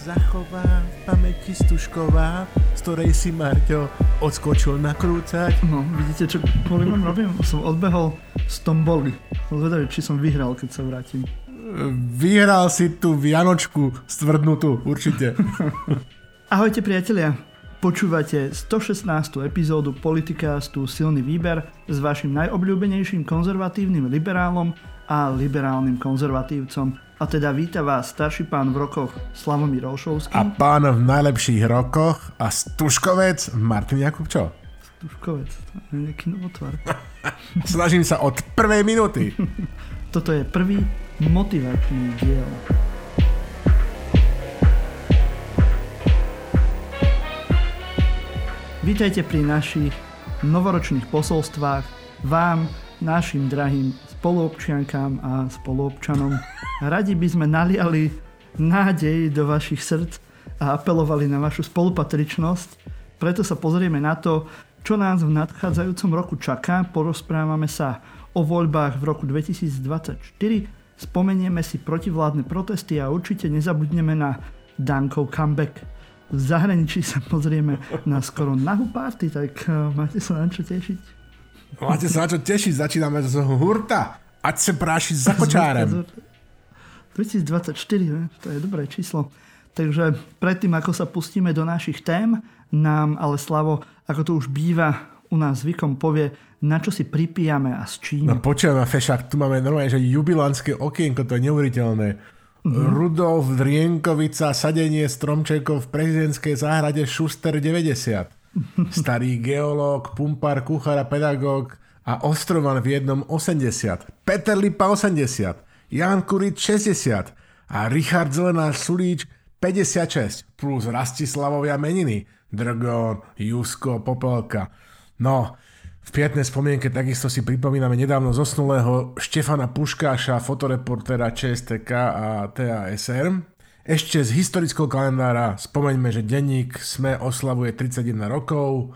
zachová v pamäti Stušková, z ktorej si Marťo odskočil nakrúcať. No, vidíte, čo kvôli vám robím? Som odbehol z tomboli. Zvedavý, či som vyhral, keď sa vrátim. Vyhral si tú Vianočku stvrdnutú, určite. Ahojte priatelia, počúvate 116. epizódu Politicastu Silný výber s vašim najobľúbenejším konzervatívnym liberálom a liberálnym konzervatívcom a teda víta vás starší pán v rokoch Slavomír Olšovský. A pán v najlepších rokoch a stužkovec Martin Jakubčo. Stužkovec, to je nejaký novotvar. Snažím sa od prvej minúty. Toto je prvý motivačný diel. Vítajte pri našich novoročných posolstvách vám, našim drahým spoluobčiankám a spoluobčanom. Radi by sme naliali nádej do vašich srdc a apelovali na vašu spolupatričnosť. Preto sa pozrieme na to, čo nás v nadchádzajúcom roku čaká. Porozprávame sa o voľbách v roku 2024, spomenieme si protivládne protesty a určite nezabudneme na Dankov comeback. V zahraničí sa pozrieme na skoro nahú party, tak eh, máte sa na čo tešiť. Máte sa na čo tešiť, začíname z hurta. Ať sa práši za kočárem. 2024, to je dobré číslo. Takže predtým, ako sa pustíme do našich tém, nám ale Slavo, ako to už býva u nás zvykom, povie, na čo si pripijame a s čím. No počujeme, Fešák, tu máme normálne, že jubilánske okienko, to je neuveriteľné. Mm-hmm. Rudolf Drienkovica, sadenie stromčekov v prezidentskej záhrade Šuster 90 starý geológ, pumpár, kuchár a pedagóg a Ostrovan v jednom 80, Peter Lipa 80, Jan Kuric 60 a Richard Zelená Sulíč 56 plus Rastislavovia meniny Drgon, Jusko, Popelka. No, v piatnej spomienke takisto si pripomíname nedávno zosnulého Štefana Puškáša, fotoreportéra ČSTK a TASR. Ešte z historického kalendára spomeňme, že denník SME oslavuje 31 rokov,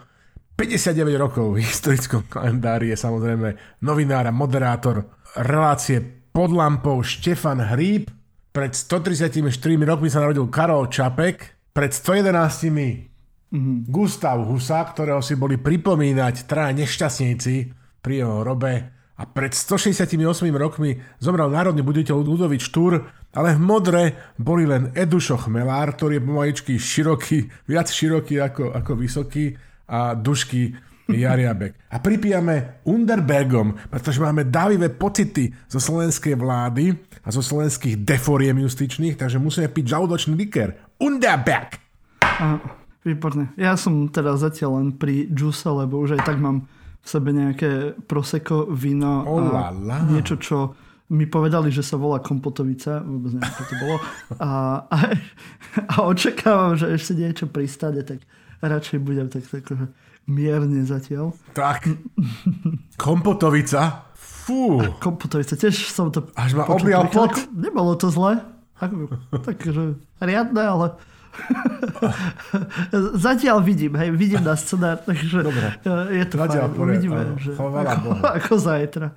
59 rokov v historickom kalendári je samozrejme novinár a moderátor relácie pod lampou Štefan Hríb. Pred 134 rokmi sa narodil Karol Čapek, pred 111 mm-hmm. Gustav Husa, ktorého si boli pripomínať traja nešťastníci pri jeho robe a pred 168 rokmi zomrel národný buditeľ Ludovič Štúr, ale v modre boli len Edušo Chmelár, ktorý je pomaličky široký, viac široký ako, ako vysoký a dušky Jariabek. A pripijame Underbergom, pretože máme dávivé pocity zo slovenskej vlády a zo slovenských deforiem justičných, takže musíme piť žalúdočný liker. Underberg! Výborne. Ja som teda zatiaľ len pri džuse, lebo už aj tak mám v sebe nejaké proseko, víno oh, a niečo, čo mi povedali, že sa volá kompotovica, vôbec neviem, čo to bolo. A, a, a očakávam, že ešte niečo pristane, tak radšej budem tak, tak mierne zatiaľ. Tak, kompotovica? Fú. Kompotovica, tiež som to... Až ma obrial pot. Nebolo to zle. Takže riadne, ale... Zatiaľ vidím, hej, vidím na scenár, takže Dobre. je to Zatiaľ fajn. Uvidíme, že ako, ako zajtra.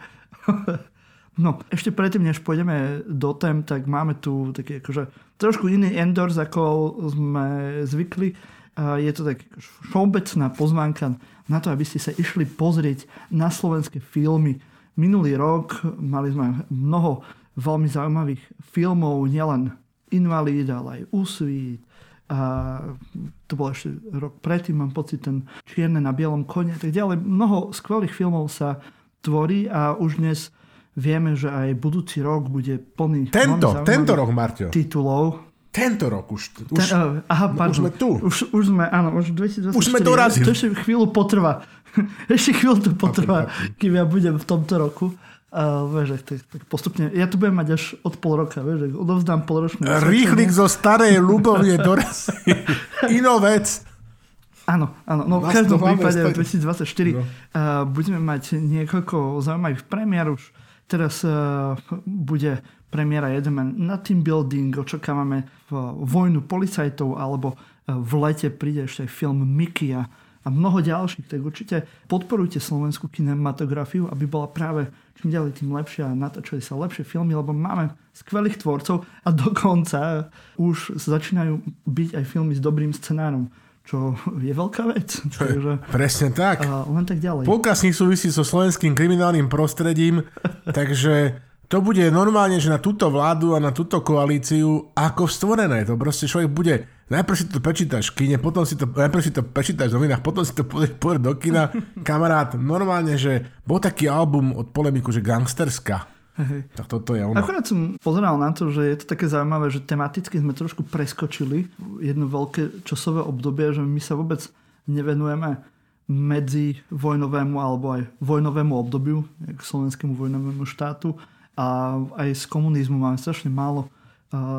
No, ešte predtým, než pôjdeme do tém, tak máme tu taký akože trošku iný endorse, ako sme zvykli. Je to tak všeobecná pozvánka na to, aby ste sa išli pozrieť na slovenské filmy. Minulý rok mali sme mnoho veľmi zaujímavých filmov, nielen Invalid, ale aj Úsvit. A to bol ešte rok predtým, mám pocit, ten Čierne na bielom kone tak ďalej. Mnoho skvelých filmov sa tvorí a už dnes Vieme, že aj budúci rok bude plný Tento, tento rok, Marťo. titulov. Tento rok už. už Ten, aha, pardon. Už sme tu. Už, už sme, áno, už 2024. Už sme dorazili. To ešte chvíľu potrvá. ešte chvíľu to potrvá, kým ja budem v tomto roku. A vieš, tak, tak postupne, ja tu budem mať až od pol roka, vieš, odovzdám polročné. Rýchlik zo starej ľubovne dorazí. Inovec. Áno, áno. No v každom prípade v 2024 no. uh, budeme mať niekoľko zaujímavých premiér už Teraz uh, bude premiéra jedeme na team building, očakávame v vojnu policajtov alebo uh, v lete príde ešte film Mickey a, mnoho ďalších, tak určite podporujte slovenskú kinematografiu, aby bola práve čím ďalej tým lepšia a natáčali sa lepšie filmy, lebo máme skvelých tvorcov a dokonca už začínajú byť aj filmy s dobrým scenárom čo je veľká vec. Čo Takže, presne tak. A len tak ďalej. Polka s nich súvisí so slovenským kriminálnym prostredím, takže to bude normálne, že na túto vládu a na túto koalíciu ako stvorené. To proste človek bude, najprv si to prečítaš v kine, potom si to, najprv si to prečítaš v novinách, potom si to pôjde do kina. Kamarát, normálne, že bol taký album od polemiku, že gangsterská. Hej. Tak toto je ono. Akurát som pozeral na to, že je to také zaujímavé, že tematicky sme trošku preskočili jedno veľké časové obdobie, že my sa vôbec nevenujeme medzi vojnovému alebo aj vojnovému obdobiu, k slovenskému vojnovému štátu, a aj z komunizmu máme strašne málo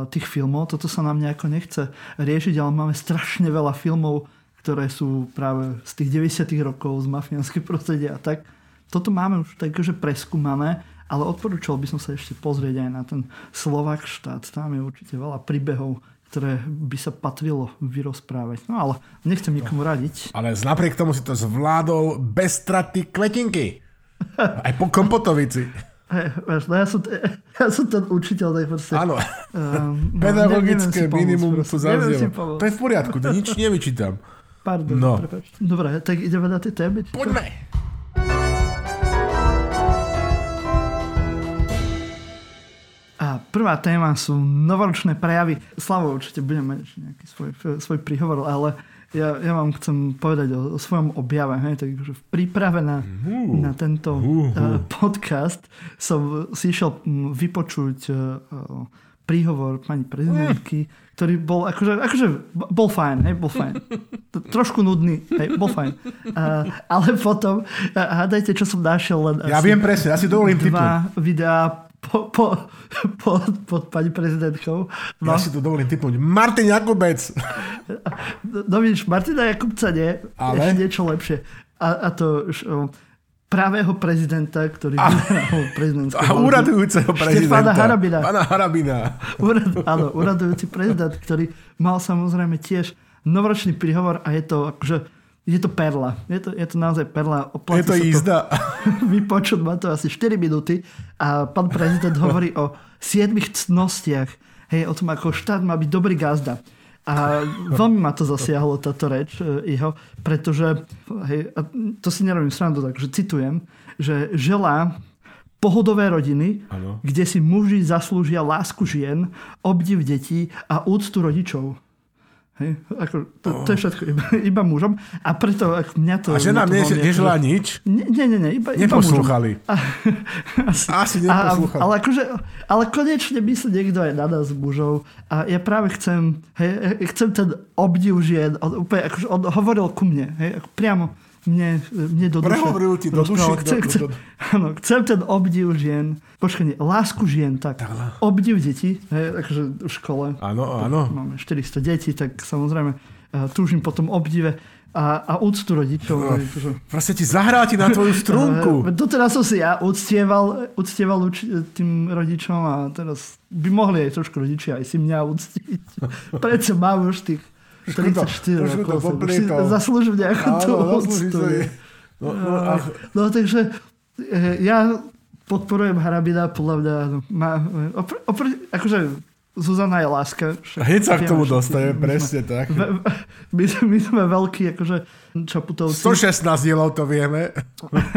tých filmov. Toto sa nám nejako nechce riešiť, ale máme strašne veľa filmov, ktoré sú práve z tých 90 rokov, z mafiánskej prostredia a tak. Toto máme už takže preskúmané, ale odporúčal by som sa ešte pozrieť aj na ten Slovak štát. Tam je určite veľa príbehov, ktoré by sa patrilo vyrozprávať. No ale nechcem nikomu radiť. Ale napriek tomu si to zvládol bez straty kvetinky. Aj po kompotovici. Hey, no ja, som, ja som ten učiteľ, tak proste... Áno. Um, Pedagogické ne, minimum tu zaznieva. To je v poriadku, to nič nevyčítam. Pardon, no. Prepač. Dobre, tak ideme na tie témy. Poďme. A prvá téma sú novoročné prejavy. Slavo určite budeme mať nejaký svoj, svoj príhovor, ale ja, ja vám chcem povedať o, o svojom objave. Hej, takže v príprave na, uh, na tento uh, uh. podcast som si išiel vypočuť uh, príhovor pani prezidentky, uh. ktorý bol akože, akože bol fajn, hej, bol fajn. Trošku nudný, hej, bol fajn. Uh, ale potom, uh, hádajte, čo som našiel len Ja viem presne, ja si dovolím dva videá po, po, po, pod pani prezidentkou. No. Ja si to dovolím typnúť. Martin Jakubec. No vidíš, Martina Jakubca nie, Ale? ešte niečo lepšie. A, a to pravého prezidenta, ktorý a, A úradujúceho prezidenta. Štefana Harabina. Pána Harabina. Urad, áno, uradujúci prezident, ktorý mal samozrejme tiež novoročný príhovor a je to akože je to perla. Je to, je to naozaj perla. Oplatí je to jízda. vypočuť, má to asi 4 minúty a pán prezident hovorí o siedmých cnostiach. Hej, o tom, ako štát má byť dobrý gazda. A veľmi ma to zasiahlo, táto reč e, jeho, pretože, hej, a to si nerobím srandu, takže citujem, že želá pohodové rodiny, ano. kde si muži zaslúžia lásku žien, obdiv detí a úctu rodičov. Hej, ako, to, oh. to je všetko iba, iba mužom. A preto ako mňa to... A žena mne nežila nič? Nie, nie, nie, iba, iba Neposlúchali. A, asi, asi neposlúchali. A, ale, akože, ale konečne myslí niekto aj na nás mužov. A ja práve chcem, hej, chcem ten obdiv žien. On, úplne, akože on hovoril ku mne. Hej, ako priamo mne, mne do duše. Prehovoril ti do duše. Chcem, chcem, áno, chcem ten obdiv žien, počkaj, nie, lásku žien, tak obdiv detí, hej, akože v škole. Áno, áno. Máme 400 detí, tak samozrejme uh, túžim potom obdive a, a úctu rodičov. No, že... Proste ti zahráti na tvoju strunku. Doteraz som si ja uctieval, uctieval tým rodičom a teraz by mohli aj trošku rodičia aj si mňa uctiť. Prečo mám už tých 34 rokov. Zaslúžim nejakú tú úctu. No, no, a... no takže e, ja podporujem Harabina, podľa mňa má, opr, opr, akože Zuzana je láska. Hneď sa k tomu dostane, presne sme, tak. My, my sme veľkí, akože čaputovci. 116 dielov to vieme.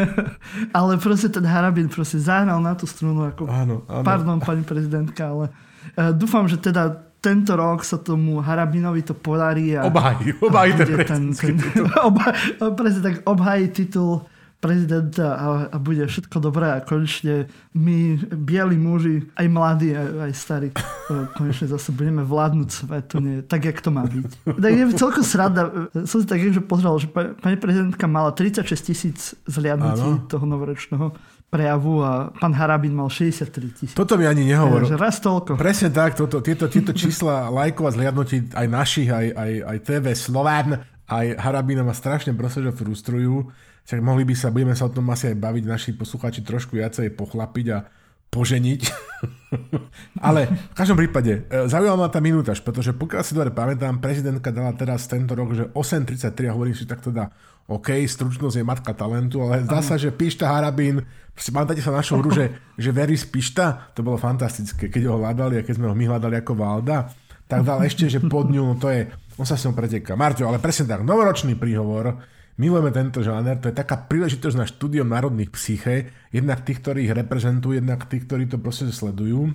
ale proste ten Harabin proste zahral na tú strunu. Ako, áno, áno. Pardon, pani prezidentka, ale uh, dúfam, že teda tento rok sa tomu Harabinovi to podarí. A, obhají, obhají ten, ten, ten, titul. Obha, tak obhají titul prezidenta a, a bude všetko dobré a konečne my, bieli muži, aj mladí, aj, aj starí, konečne zase budeme vládnuť svetu, nie, tak, jak to má byť. Tak je celkom sranda, som si tak že pozrel, že pani prezidentka mala 36 tisíc zliadnutí toho novoročného prejavu a pán Harabin mal 63 tisíc. Toto mi ani nehovoril. Takže raz toľko. Presne tak, toto, tieto, tieto čísla lajkov a zliadnutí aj našich, aj, aj, aj TV Slován, aj Harabina ma strašne proste, že frustrujú. Však mohli by sa, budeme sa o tom asi aj baviť naši poslucháči trošku viacej pochlapiť a poženiť. Ale v každom prípade, e, zaujímavá ma tá minútaž, pretože pokiaľ si dobre pamätám, prezidentka dala teraz tento rok, že 8.33 a hovorím si, tak teda OK, stručnosť je matka talentu, ale zdá sa, že Pišta Harabín, pamätáte sa našu hru, že, že Very z Pišta, to bolo fantastické, keď ho hľadali a keď sme ho my hľadali ako Valda, tak dal ešte, že pod ňu, no to je, on sa s ňou preteká. Marťo, ale presne tak, novoročný príhovor, milujeme tento žáner, to je taká príležitosť na štúdium národných psyché, jednak tých, ktorí ich reprezentujú, jednak tých, ktorí to proste sledujú.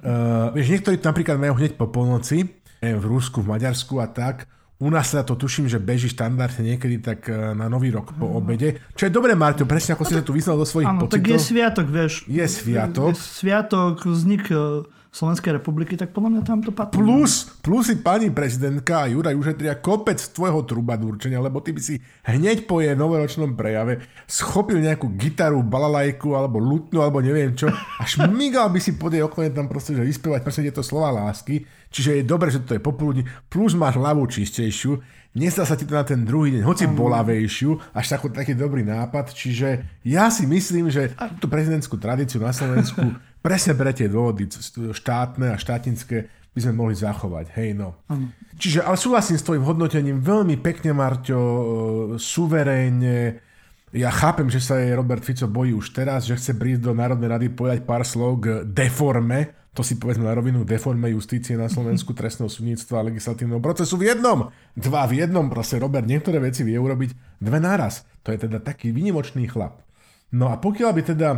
Uh, vieš, niektorí to napríklad majú hneď po polnoci, v Rusku, v Maďarsku a tak, u nás sa to tuším, že beží štandardne niekedy tak eh, na nový rok po obede. Čo je dobré, Marto, presne ako si to tu vyznal do svojich Áno, pocitov. tak je sviatok, vieš. Je sviatok. Je sviatok, vznik eh, Slovenskej republiky, tak podľa mňa tam to patrí. Plus, plus si pani prezidentka a Juraj ušetria kopec tvojho trubadúrčenia, lebo ty by si hneď po jej novoročnom prejave schopil nejakú gitaru, balalajku alebo lutnu alebo neviem čo a šmigal by si pod jej okne tam proste, že vyspievať presne tieto slova lásky. Čiže je dobré, že to je popoludní, plus máš hlavu čistejšiu, nestá sa ti to na ten druhý deň, hoci bolavejšiu, až taký, taký dobrý nápad. Čiže ja si myslím, že tú prezidentskú tradíciu na Slovensku presne pre tie dôvody štátne a štátnické by sme mohli zachovať. Hej, no. Ano. Čiže, ale súhlasím s tvojim hodnotením veľmi pekne, Marťo, e, suverénne. Ja chápem, že sa jej Robert Fico bojí už teraz, že chce prísť do Národnej rady povedať pár slov k deforme, to si povedzme na rovinu, deforme justície na Slovensku, trestného súdnictva a legislatívneho procesu v jednom. Dva v jednom, proste Robert niektoré veci vie urobiť dve naraz. To je teda taký vynimočný chlap. No a pokiaľ by teda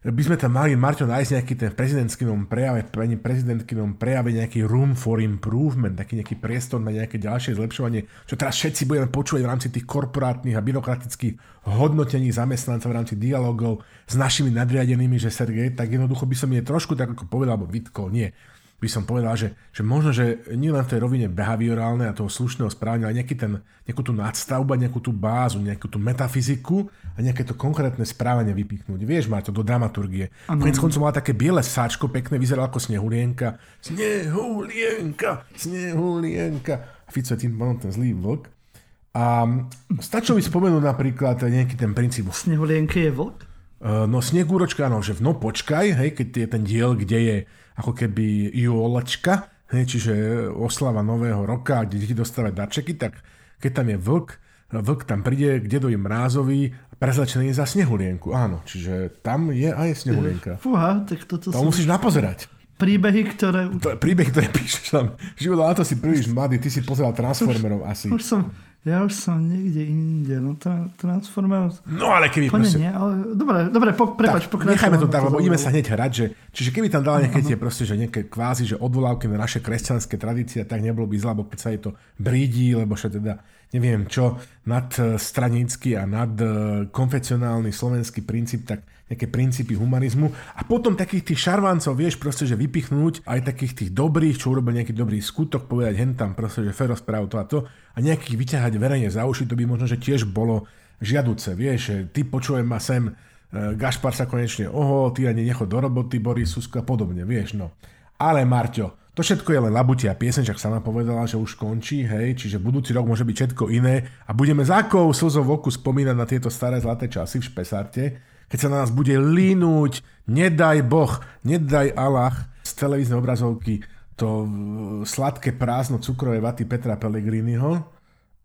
by sme tam mali, Marťo, nájsť nejaký ten prezidentskinom prejave, pani prezidentskinom prejave nejaký room for improvement, taký nejaký priestor na nejaké ďalšie zlepšovanie, čo teraz všetci budeme počúvať v rámci tých korporátnych a byrokratických hodnotení zamestnancov v rámci dialogov s našimi nadriadenými, že Sergej, tak jednoducho by som je trošku tak ako povedal, alebo vytkol, nie by som povedal, že, že možno, že nie len v tej rovine behaviorálnej a toho slušného správania, ale nejaký ten, nejakú tú nadstavbu, nejakú tú bázu, nejakú tú metafyziku a nejaké to konkrétne správanie vypichnúť. Vieš, má to do dramaturgie. Konec koncov mala také biele sáčko, pekné, vyzeralo ako snehulienka. Snehulienka, snehulienka. A Fico je tým ten zlý vlk. A stačilo mi spomenúť napríklad nejaký ten princíp. Snehulienke je vlk? Uh, no snegúročka, no, že no počkaj, hej, keď je ten diel, kde je ako keby jolačka, hej, čiže oslava nového roka, kde deti dostávajú darčeky, tak keď tam je vlk, vlk tam príde k dedovi mrázovi prezlečený za snehulienku. Áno, čiže tam je aj snehulienka. Fúha, tak toto to musíš napozerať. Príbehy, ktoré... To je príbeh, ktoré píšeš tam. Život, na to si príliš mladý, ty si pozeral Transformerov asi. Už som, ja už som niekde inde, no tra- Transformers... No ale keby Pone, proste... Nie, ale dobre, dobre, po, prepač, tak, pokračujem. Nechajme to tak, lebo ideme sa hneď hrať, že, čiže keby tam dala nejaké tie proste, že nejaké kvázi, že odvolávky na naše kresťanské tradície, tak nebolo by zle, lebo keď sa jej to brídi, lebo že teda neviem čo, nad stranický a nad e, konfesionálny slovenský princíp, tak nejaké princípy humanizmu. A potom takých tých šarvancov vieš proste, že vypichnúť aj takých tých dobrých, čo urobil nejaký dobrý skutok, povedať hen tam proste, že fero správ to a to. A nejakých vyťahať verejne za uši, to by možno, že tiež bolo žiaduce, vieš, že ty počujem ma sem, e, Gašpar sa konečne oho, ty ani nechod do roboty, Boris Susko a podobne, vieš, no. Ale Marťo, to všetko je len labutia pieseň, však sama povedala, že už končí, hej, čiže budúci rok môže byť všetko iné. A budeme za akou slzou oku spomínať na tieto staré zlaté časy v Špesarte, keď sa na nás bude linúť, nedaj Boh, nedaj Allah z televíznej obrazovky to sladké prázdno cukrovej vaty Petra Pellegriniho,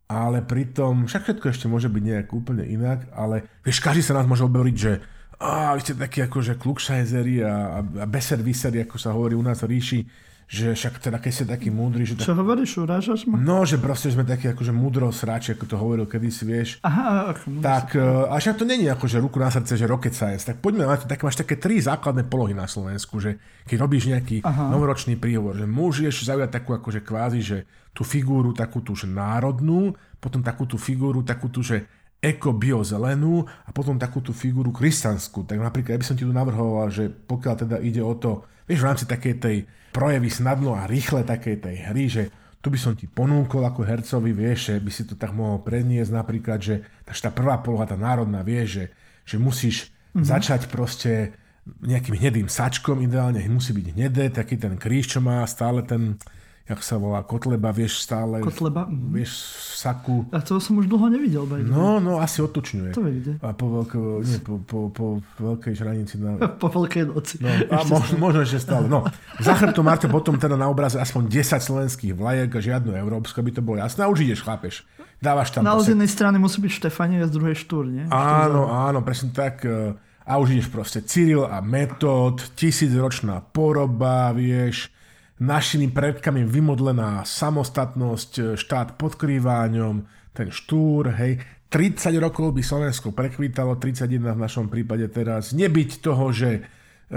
ale pritom, však všetko ešte môže byť nejak úplne inak, ale vieš, každý sa nás môže oberiť, že a vy ste takí akože klukšajzeri a, a beserviseri, ako sa hovorí u nás ríši, že však teda keď ste taký múdry, že... Tak... Čo hovoríš, urážaš ma? No, že proste sme takí akože múdro sráči, ako to hovoril kedysi, vieš. Aha, tak, uh, a však to není akože ruku na srdce, že rocket science. Tak poďme to, tak máš také tri základné polohy na Slovensku, že keď robíš nejaký Aha. novoročný príhovor, že môžeš zaujať takú akože kvázi, že tú figúru takú tú, že národnú, potom takú tú figúru, takú tú, že eko biozelenú a potom takú tú figúru kristanskú. Tak napríklad ja by som ti tu navrhoval, že pokiaľ teda ide o to, vieš, v rámci takej tej projevy snadno a rýchle takej tej hry, že tu by som ti ponúkol ako hercovi, vieš, že by si to tak mohol predniesť napríklad, že tá prvá poloha, tá národná, vieš, že, že musíš mm-hmm. začať proste nejakým hnedým sačkom, ideálne musí byť hnedé, taký ten kríž, čo má stále ten, jak sa volá, Kotleba, vieš stále. Kotleba? Mhm. Vieš v saku. A to som už dlho nevidel. Bajde. No, no, asi otučňuje. To vie, A po, veľké, nie, po, po, po veľkej žranici. Na... po veľkej noci. No, a možno, možno ešte stále. No, za chrbtom máte potom teda na obraze aspoň 10 slovenských vlajek a žiadnu európsku, aby to bolo jasné. A už ideš, chápeš. Dávaš tam... Na jednej strany musí byť Štefanie a z druhej Štúr, nie? Áno, áno, presne tak. E, a už ideš proste Cyril a Metod, tisícročná poroba, vieš, našimi predkami vymodlená samostatnosť, e, štát pod krýváňom, ten štúr, hej. 30 rokov by Slovensko prekvítalo, 31 v našom prípade teraz. Nebyť toho, že e,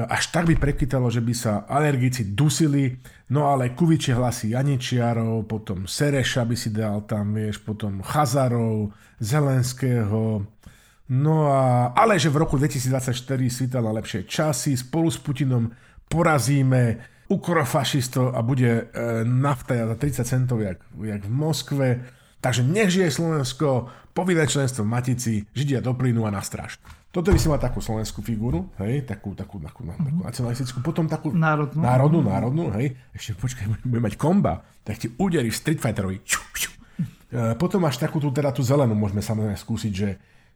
až tak by prekvítalo, že by sa alergici dusili, no ale kuvičie hlasy Janičiarov, potom Sereša by si dal tam, vieš, potom Chazarov, Zelenského, no a, ale že v roku 2024 svítala lepšie časy, spolu s Putinom porazíme ukrofašistov a bude e, nafta za 30 centov, jak, jak v Moskve. Takže nech žije Slovensko, povinné členstvo v Matici, Židia do plynu a na stráž. Toto by si mal takú slovenskú figúru, hej, takú, takú, takú, takú, takú nacionalistickú, potom takú národnú, národnú, národnú hej, ešte počkaj, bude mať komba, tak ti uderí Street Fighterovi. Ču, ču. E, potom máš takú tú, teda tú zelenú, môžeme samozrejme skúsiť, že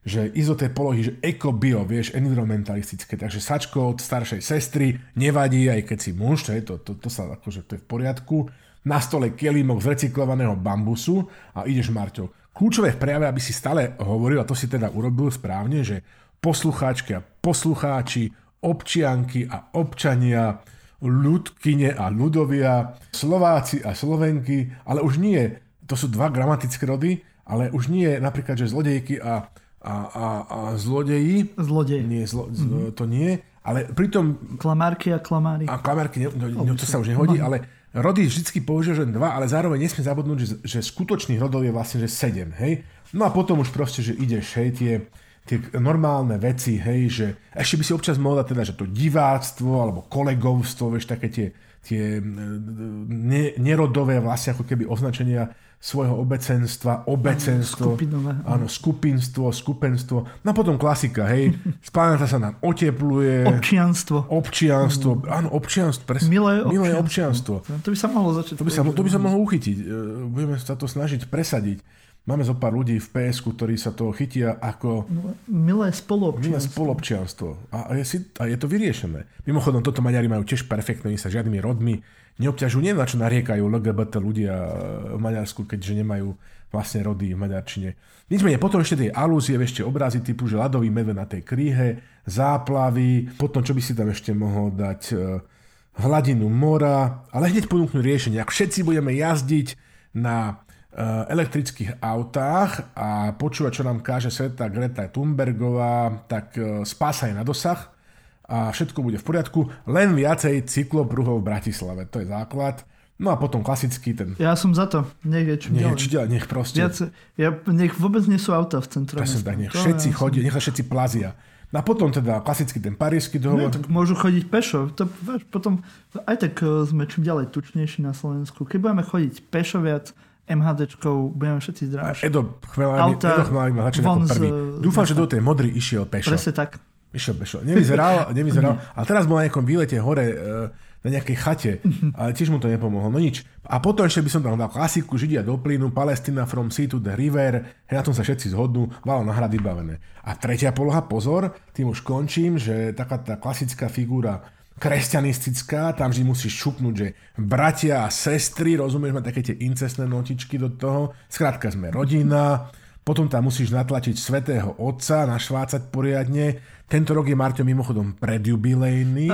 že do tej polohy, že eko-bio, vieš, environmentalistické, takže sačko od staršej sestry nevadí, aj keď si muž, to, to, to, to sa akože to je v poriadku, na stole kelímok z recyklovaného bambusu a ideš Marťo. Kľúčové v prejave, aby si stále hovoril, a to si teda urobil správne, že poslucháčky a poslucháči, občianky a občania, ľudkyne a ľudovia, Slováci a Slovenky, ale už nie, to sú dva gramatické rody, ale už nie napríklad, že zlodejky a a, a, a zlodeji. Zlodej. Nie, zlo, mm-hmm. to nie. Ale pritom... Klamárky a klamári. A klamárky, no, no, to sa už nehodí, no. ale rody vždy použil, že dva, ale zároveň nesmie zabudnúť, že, že skutočných rodov je vlastne, že sedem, hej. No a potom už proste, že ideš, hej, tie, tie normálne veci, hej, že ešte by si občas mohol dať teda, že to diváctvo alebo kolegovstvo, vieš, také tie, tie ne, nerodové vlastne ako keby označenia svojho obecenstva, obecenstvo, Skupinové. áno, skupinstvo, skupenstvo. No a potom klasika, hej, planeta sa nám otepluje. Občianstvo. Občianstvo, áno, občianstvo, presne. Milé občianstvo. Milé občianstvo. To by sa mohlo začať. To by sa, to by sa mohlo uchytiť. E, budeme sa to snažiť presadiť. Máme zo pár ľudí v ps ktorí sa toho chytia ako... Milé spolobčianstvo. Milé spolobčianstvo. A, je, si, a je to vyriešené. Mimochodom, toto Maďari majú tiež perfektné, oni sa žiadnymi rodmi neobťažujú, neviem na čo nariekajú LGBT ľudia v Maďarsku, keďže nemajú vlastne rody v Maďarčine. Nicmenej, potom ešte tie alúzie, ešte obrazy typu, že ľadový medve na tej kríhe, záplavy, potom čo by si tam ešte mohol dať e, hladinu mora, ale hneď ponúknú riešenie. Ak všetci budeme jazdiť na e, elektrických autách a počúvať, čo nám káže sveta Greta Thunbergová, tak e, spása je na dosah a všetko bude v poriadku, len viacej cyklopruhov v Bratislave, to je základ. No a potom klasický ten... Ja som za to. Nech je čím nech, ďalej. nech proste... Viac, ja, nech vôbec nie sú auta v centre. Presne tak, nech to všetci ja chodia, nech sa všetci plazia. No a potom teda klasicky ten parížsky dohovor. No, tak môžu chodiť pešo. To, vieš, potom aj tak e, sme čím ďalej tučnejší na Slovensku. Keď budeme chodiť pešo viac, MHDčkou, budeme všetci zdravší. Edo Chmelárny, Edo Chmelárny ma začne ako prvý. Dúfam, že do tej modrý išiel pešo. Presne tak. Išiel pešo. Nevyzeral, nevyzeral. A teraz bol na nejakom výlete hore e, na nejakej chate. Ale tiež mu to nepomohlo. No nič. A potom ešte by som tam dal klasiku Židia do plynu, Palestina from sea to the river. Na tom sa všetci zhodnú. Valo na hrady bavené. A tretia poloha, pozor, tým už končím, že taká tá klasická figúra kresťanistická, tam vždy musíš šupnúť, že bratia a sestry, rozumieš, ma také tie incestné notičky do toho. Skrátka sme rodina, potom tam musíš natlačiť svetého otca, našvácať poriadne, tento rok je Marťo mimochodom predjubilejný.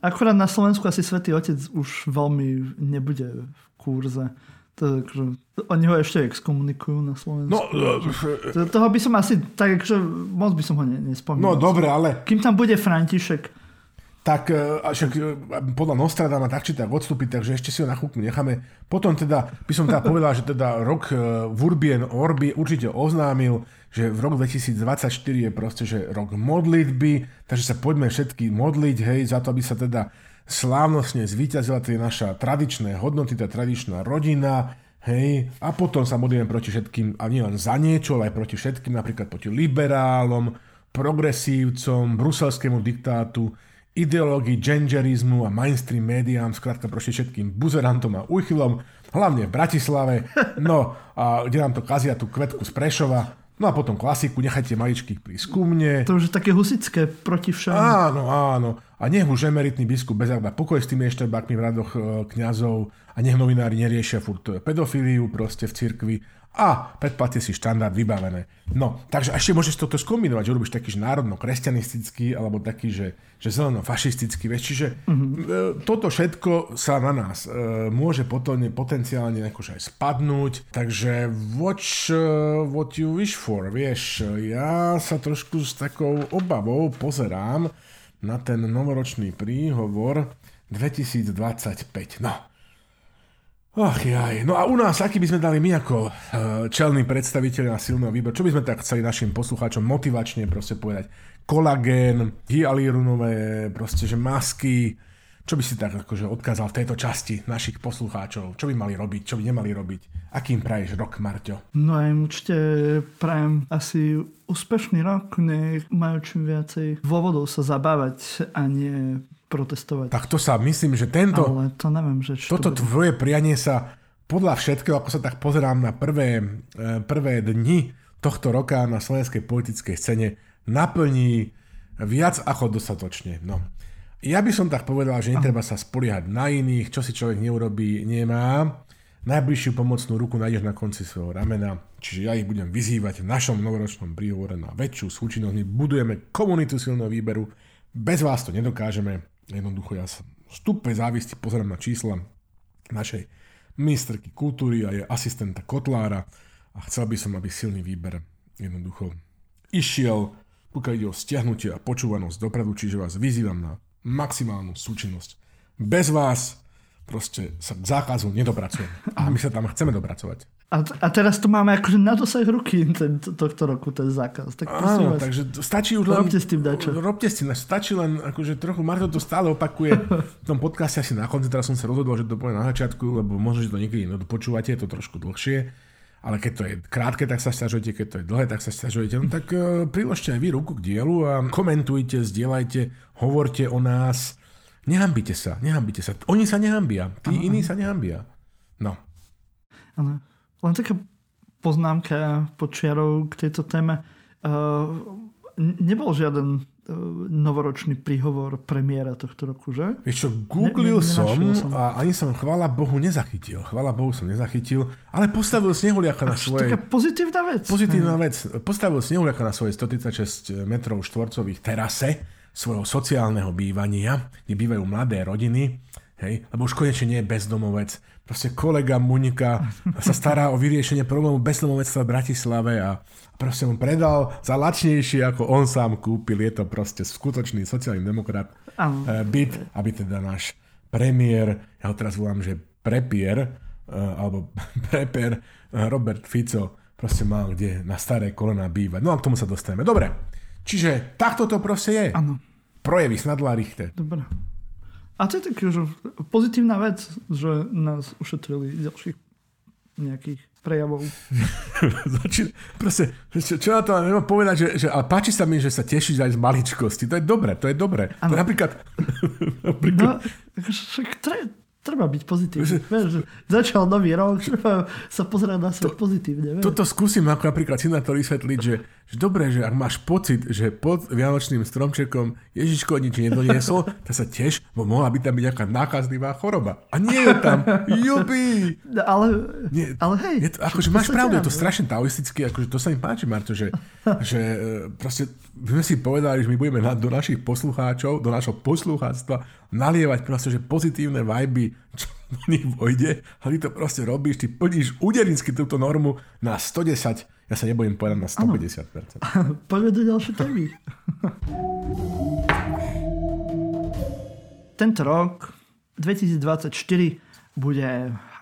Akurát na Slovensku asi Svetý Otec už veľmi nebude v kurze. To, akože, oni ho ešte exkomunikujú na Slovensku. No, to, toho by som asi tak, akože, moc by som ho nespomínal. No dobre, ale... Kým tam bude František, tak e, však e, podľa Nostradama tak či tak odstúpiť, takže ešte si ho na chvíľku necháme. Potom teda by som teda povedal, že teda rok e, v Urbien Orbi určite oznámil, že v rok 2024 je proste, že rok modlitby, takže sa poďme všetky modliť, hej, za to, aby sa teda slávnostne zvíťazila tie naša tradičné hodnoty, tá tradičná rodina, hej, a potom sa modlíme proti všetkým, a nielen za niečo, ale aj proti všetkým, napríklad proti liberálom, progresívcom, bruselskému diktátu, ideológii genderizmu a mainstream médiám, skrátka proste všetkým buzerantom a úchylom, hlavne v Bratislave, no a kde nám to kazia tú kvetku z Prešova, No a potom klasiku, nechajte maličkých prísť ku mne. To už je také husické proti všem. Áno, áno. A nech už emeritný biskup bez pokoj s tými eštebákmi v radoch e, kňazov a nech novinári neriešia furt pedofíliu proste v cirkvi a predplatte si štandard vybavené. No, takže ešte môžeš toto skombinovať, že robíš taký, že národno-kresťanistický, alebo taký, že, že zeleno-fašistický, vieš, čiže mm-hmm. toto všetko sa na nás e, môže potom potenciálne akože aj spadnúť, takže watch uh, what you wish for, vieš, ja sa trošku s takou obavou pozerám na ten novoročný príhovor 2025. No, Ach jaj, no a u nás, aký by sme dali my ako uh, čelní predstaviteľ na silného výboru, čo by sme tak chceli našim poslucháčom motivačne proste povedať? Kolagén, hyalurونové, proste, že masky, čo by si tak akože odkázal v tejto časti našich poslucháčov? Čo by mali robiť, čo by nemali robiť? Akým praješ rok, Marťo? No aj určite prajem asi úspešný rok, nech majú čím viacej dôvodov sa zabávať a nie protestovať. Tak to sa myslím, že tento... Ale to neviem, že čo Toto to tvoje prianie sa podľa všetkého, ako sa tak pozerám na prvé, e, prvé dni tohto roka na slovenskej politickej scéne, naplní viac ako dostatočne. No. Ja by som tak povedal, že netreba sa spoliehať na iných, čo si človek neurobí, nemá. Najbližšiu pomocnú ruku nájdeš na konci svojho ramena, čiže ja ich budem vyzývať v našom novoročnom príhovore na väčšiu súčinnosť. My budujeme komunitu silného výberu, bez vás to nedokážeme, Jednoducho ja sa stupe závisti pozerám na čísla našej ministerky kultúry a je asistenta Kotlára a chcel by som, aby silný výber jednoducho išiel, pokiaľ ide o stiahnutie a počúvanosť dopredu, čiže vás vyzývam na maximálnu súčinnosť. Bez vás proste sa k zákazu nedopracujeme. A my sa tam chceme dopracovať. A, a teraz to máme akože na dosah ruky ten, tohto roku, ten zákaz. Tak Áno, vás, takže stačí už len... Robte s tým dačo. Robte s tým, stačí len, akože trochu, Marto to stále opakuje v tom podcaste asi na konci, teraz som sa rozhodol, že to poviem na začiatku, lebo možno, že to niekedy no, počúvate, je to trošku dlhšie, ale keď to je krátke, tak sa stiažujete, keď to je dlhé, tak sa stiažujete. No tak uh, priložte aj vy ruku k dielu a komentujte, zdieľajte, hovorte o nás. Nehambite sa, nehambite sa. Oni sa nehambia, tí ano, iní sa nehambia. No. Ano. Len taká poznámka počiarov k tejto téme. Uh, nebol žiaden uh, novoročný príhovor premiéra tohto roku, že? Vieš čo, googlil ne, ne, som, som a ani som, chvála Bohu, nezachytil. Chvála Bohu som nezachytil, ale postavil snehuliaka na svoje... Taká pozitívna vec. Pozitívna vec. Postavil snehuliaka na svoje 136 metrov štvorcových terase svojho sociálneho bývania, kde bývajú mladé rodiny, hej, lebo už konečne nie je bezdomovec, proste kolega Munika sa stará o vyriešenie problému bezdomovectva v Bratislave a proste mu predal za lačnejšie, ako on sám kúpil. Je to proste skutočný sociálny demokrat uh, byt, aby teda náš premiér, ja ho teraz volám, že prepier, uh, alebo preper uh, Robert Fico proste mal kde na staré kolena bývať. No a k tomu sa dostaneme. Dobre, čiže takto to proste je. Áno. Projevy snadla richte. Dobre. A to je taká že pozitívna vec, že nás ušetrili ďalších nejakých prejavov. Začín, proste, čo, čo na to nemám povedať, že, že ale páči sa mi, že sa tešíš aj z maličkosti. To je dobre, to je dobre. To napríklad... napríklad... No, však treba byť pozitívny. Vieš, začal nový rok, treba sa pozerať na svet to, pozitívne. Vieš. Toto skúsim ako napríklad si na to vysvetliť, že, že dobre, že ak máš pocit, že pod Vianočným stromčekom Ježiško nič nedoniesol, tak sa tiež, bo mohla by tam byť nejaká nákazlivá choroba. A nie je tam. Jubi! No, ale, nie, ale hej. Je to, akože máš pravdu, je to strašne taoistické, akože to sa mi páči, Marto, že, že e, proste my sme si povedali, že my budeme do našich poslucháčov, do našho poslucháctva nalievať proste, že pozitívne vibe, čo do nich vojde a ty to proste robíš, ty plníš úderinsky túto normu na 110, ja sa nebojím povedať na 150%. Ano. Poďme do ďalšej témy. Tento rok, 2024, bude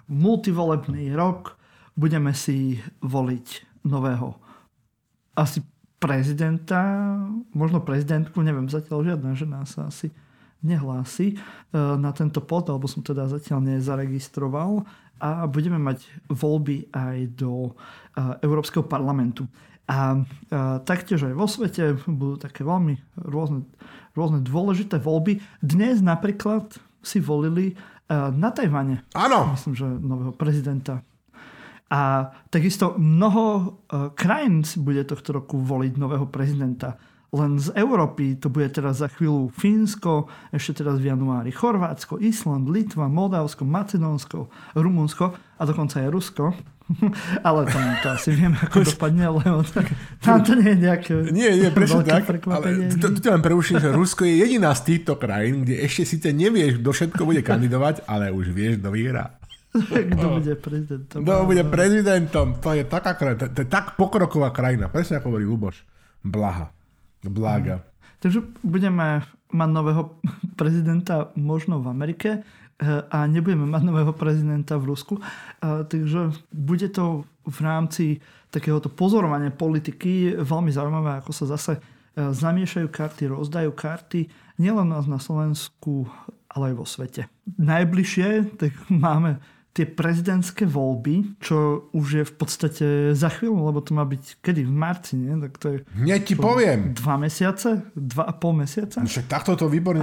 multivolebný rok, budeme si voliť nového asi prezidenta, možno prezidentku, neviem, zatiaľ žiadna žena sa asi nehlási e, na tento pod, alebo som teda zatiaľ nezaregistroval a budeme mať voľby aj do e, Európskeho parlamentu. A, a taktiež aj vo svete budú také veľmi rôzne, rôzne dôležité voľby. Dnes napríklad si volili na Tajvane. Áno. Myslím, že nového prezidenta. A takisto mnoho krajín si bude tohto roku voliť nového prezidenta. Len z Európy to bude teraz za chvíľu Fínsko, ešte teraz v januári Chorvátsko, Island, Litva, Moldavsko, Macedónsko, Rumunsko a dokonca aj Rusko. ale tam to asi vieme, ako dopadne, lebo tam to nie je nejaké Nie, nie, presne tak. Ale to, to len preuším, že Rusko je jediná z týchto krajín, kde ešte síce nevieš, kto všetko bude kandidovať, ale už vieš, kto vyhrá. Kto bude prezidentom. Kto bude prezidentom. To je taká krajina, to je tak pokroková krajina. Presne ako hovorí Luboš. Blaha. Blaga. Hmm. Takže budeme mať nového prezidenta možno v Amerike a nebudeme mať nového prezidenta v Rusku. Takže bude to v rámci takéhoto pozorovania politiky veľmi zaujímavé, ako sa zase e, zamiešajú karty, rozdajú karty nielen nás na Slovensku, ale aj vo svete. Najbližšie tak máme tie prezidentské voľby, čo už je v podstate za chvíľu, lebo to má byť kedy? V marci, nie? Tak to je... Hneď ti poviem. Dva mesiace? Dva a pol mesiaca? No však takto to výborne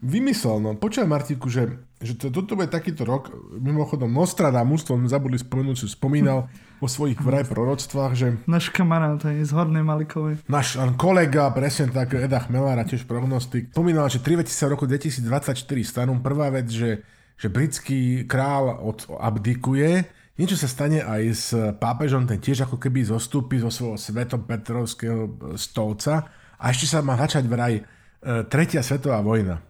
vymyslel. No. Počujem, Martiku, že, že to, toto bude takýto rok. Mimochodom, Nostradamus, to zabudli spomenúť, čo spomínal vo svojich vraj proroctvách, že... Náš kamarát aj z Hornej Malikovej. Náš kolega, presne tak, Eda Chmelára, tiež prognostik, spomínal, že 3 v roku 2024 stanú. Prvá vec, že že britský král od, abdikuje, niečo sa stane aj s pápežom, ten tiež ako keby zostúpi zo svojho svetopetrovského stolca a ešte sa má začať vraj e, tretia svetová vojna.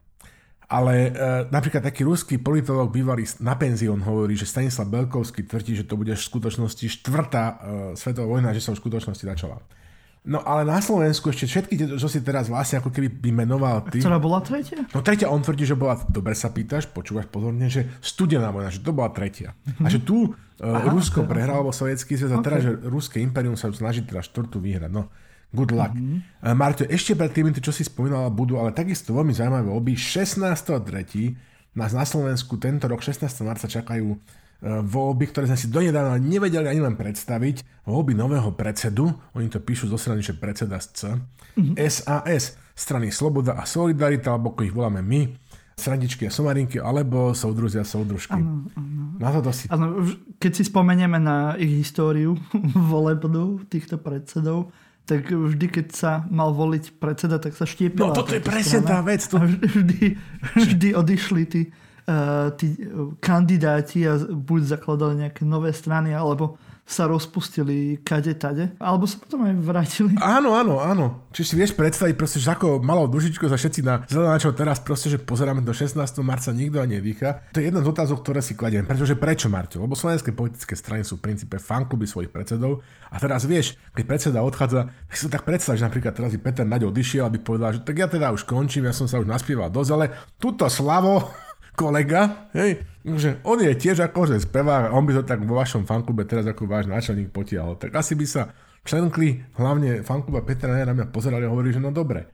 Ale e, napríklad taký ruský politolog bývalý na penzión hovorí, že Stanislav Belkovský tvrdí, že to bude v skutočnosti štvrtá e, svetová vojna, že sa v skutočnosti začala. No ale na Slovensku ešte všetky tie, čo si teraz vlastne ako keby vymenoval ty. Ktorá bola tretia? No tretia, on tvrdí, že bola, dobre sa pýtaš, počúvaš pozorne, že studená vojna, že to bola tretia. Mm-hmm. A že tu uh, Aha, Rusko prehralo vo Sovietský zväz a okay. teraz, že Ruské imperium sa snaží teda štvrtú vyhrať. No, good luck. Mm-hmm. Uh, Marto, ešte pred tými, čo si spomínala, budú ale takisto veľmi zaujímavé oby. 16.3. nás na Slovensku tento rok, 16. marca, čakajú voľby, ktoré sme si donedávna nevedeli ani len predstaviť, voľby nového predsedu, oni to píšu zo strany, že predseda z C, mm-hmm. SAS, strany Sloboda a Solidarita, alebo ako ich voláme my, srandičky a somarinky, alebo soudruzi a soudružky. Ano, ano. Na to si... Ano, keď si spomenieme na ich históriu volebnú týchto predsedov, tak vždy, keď sa mal voliť predseda, tak sa štiepila. No toto je presne tá vec. To... A vždy, vždy odišli tí tí kandidáti a buď zakladali nejaké nové strany, alebo sa rozpustili kade tade, alebo sa potom aj vrátili. Áno, áno, áno. Čiže si vieš predstaviť proste, že ako malou dušičko za všetci na zelenáčov teraz proste, že pozeráme do 16. marca, nikto ani nedýcha. To je jedna z otázok, ktoré si kladiem. Pretože prečo, Marťo? Lebo slovenské politické strany sú v princípe fankluby svojich predsedov a teraz vieš, keď predseda odchádza, tak si to tak predstav, že napríklad teraz by Peter Naď odišiel, aby povedal, že tak ja teda už končím, ja som sa už naspieval dosť, ale túto slavo kolega, hej, že on je tiež akože spevák, on by to tak vo vašom fanklube teraz ako váš náčelník potiahol. Tak asi by sa členkli, hlavne fankluba Petra na mňa pozerali a hovorili, že no dobre.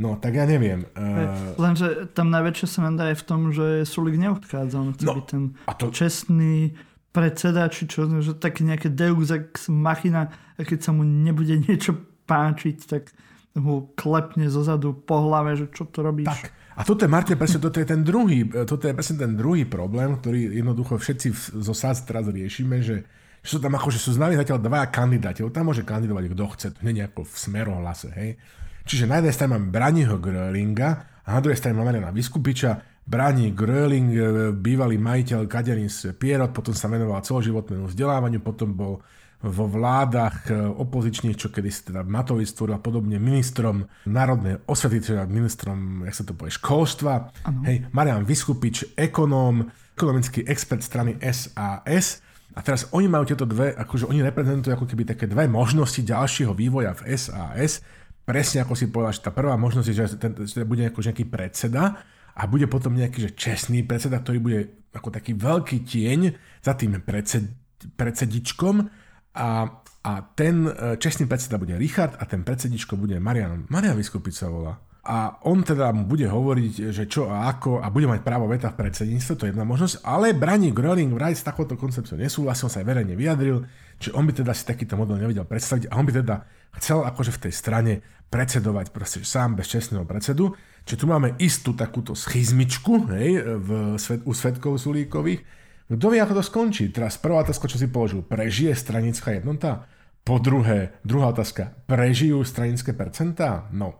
No, tak ja neviem. Uh... Lenže tam najväčšia sranda je v tom, že Sulik neodchádza. On chce no, byť ten a to... čestný predseda, či čo, že taký nejaké deus ex machina a keď sa mu nebude niečo páčiť, tak ho klepne zozadu po hlave, že čo to robíš. Tak, a toto je, Martin, presne toto je ten druhý, toto je presne ten druhý problém, ktorý jednoducho všetci zo SAS teraz riešime, že, že sú tam že sú známi zatiaľ dvaja kandidáti, tam môže kandidovať kto chce, to nie nejako v smerohlase, hej. Čiže na jednej strane máme Braniho Grölinga a na druhej strane máme Mariana Vyskupiča. Brani Gröling, e, bývalý majiteľ Kaderins Pierrot, potom sa venoval celoživotnému vzdelávaniu, potom bol vo vládach e, opozičných, čo kedy si teda Matovič stvoril a podobne ministrom národnej osvety, teda ministrom, jak sa to povie, školstva. Ano. Hej, Marian Vyskupič, ekonóm, ekonomický expert strany SAS. A teraz oni majú tieto dve, akože oni reprezentujú ako keby také dve možnosti ďalšieho vývoja v SAS. Presne ako si povedal, že tá prvá možnosť je, že, ten, že bude nejaký predseda a bude potom nejaký že čestný predseda, ktorý bude ako taký veľký tieň za tým predsed, predsedičkom a, a ten e, čestný predseda bude Richard a ten predsedičko bude Marian. Marian Vyskupič sa volá. A on teda mu bude hovoriť, že čo a ako a bude mať právo veta v predsedníctve, to je jedna možnosť, ale Brani Gröling vraj s takouto koncepciou nesúhlasil, sa aj verejne vyjadril, že on by teda si takýto model nevedel predstaviť a on by teda chcel akože v tej strane predsedovať proste sám bez čestného predsedu. Čiže tu máme istú takúto schizmičku hej, v, u svetkov Sulíkových. Kto vie, ako to skončí? Teraz prvá otázka, čo si položil. Prežije stranická jednota? Po druhé, druhá otázka. Prežijú stranické percentá? No.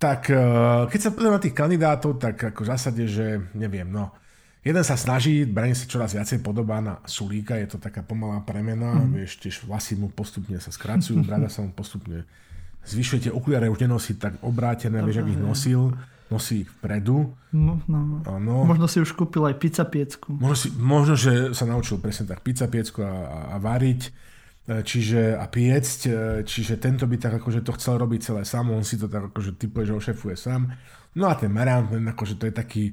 Tak e, keď sa pozrieme na tých kandidátov, tak ako v zásade, že neviem, no. Jeden sa snaží, Braň sa čoraz viacej podobá na Sulíka, je to taká pomalá premena, mm. vieš, tiež vlasy mu postupne sa skracujú, brada sa mu postupne zvyšuje, tie okuliare už nenosí tak obrátené, vieš, ak ich nosil, nosí vpredu. No, no. Ano. Možno si už kúpil aj pizza piecku. Možno, si, možno, že sa naučil presne tak pizza piecku a, a, variť e, čiže, a piecť, e, čiže tento by tak akože to chcel robiť celé sám, on si to tak akože typuje, že ošefuje sám. No a ten Marian, ten akože to je taký,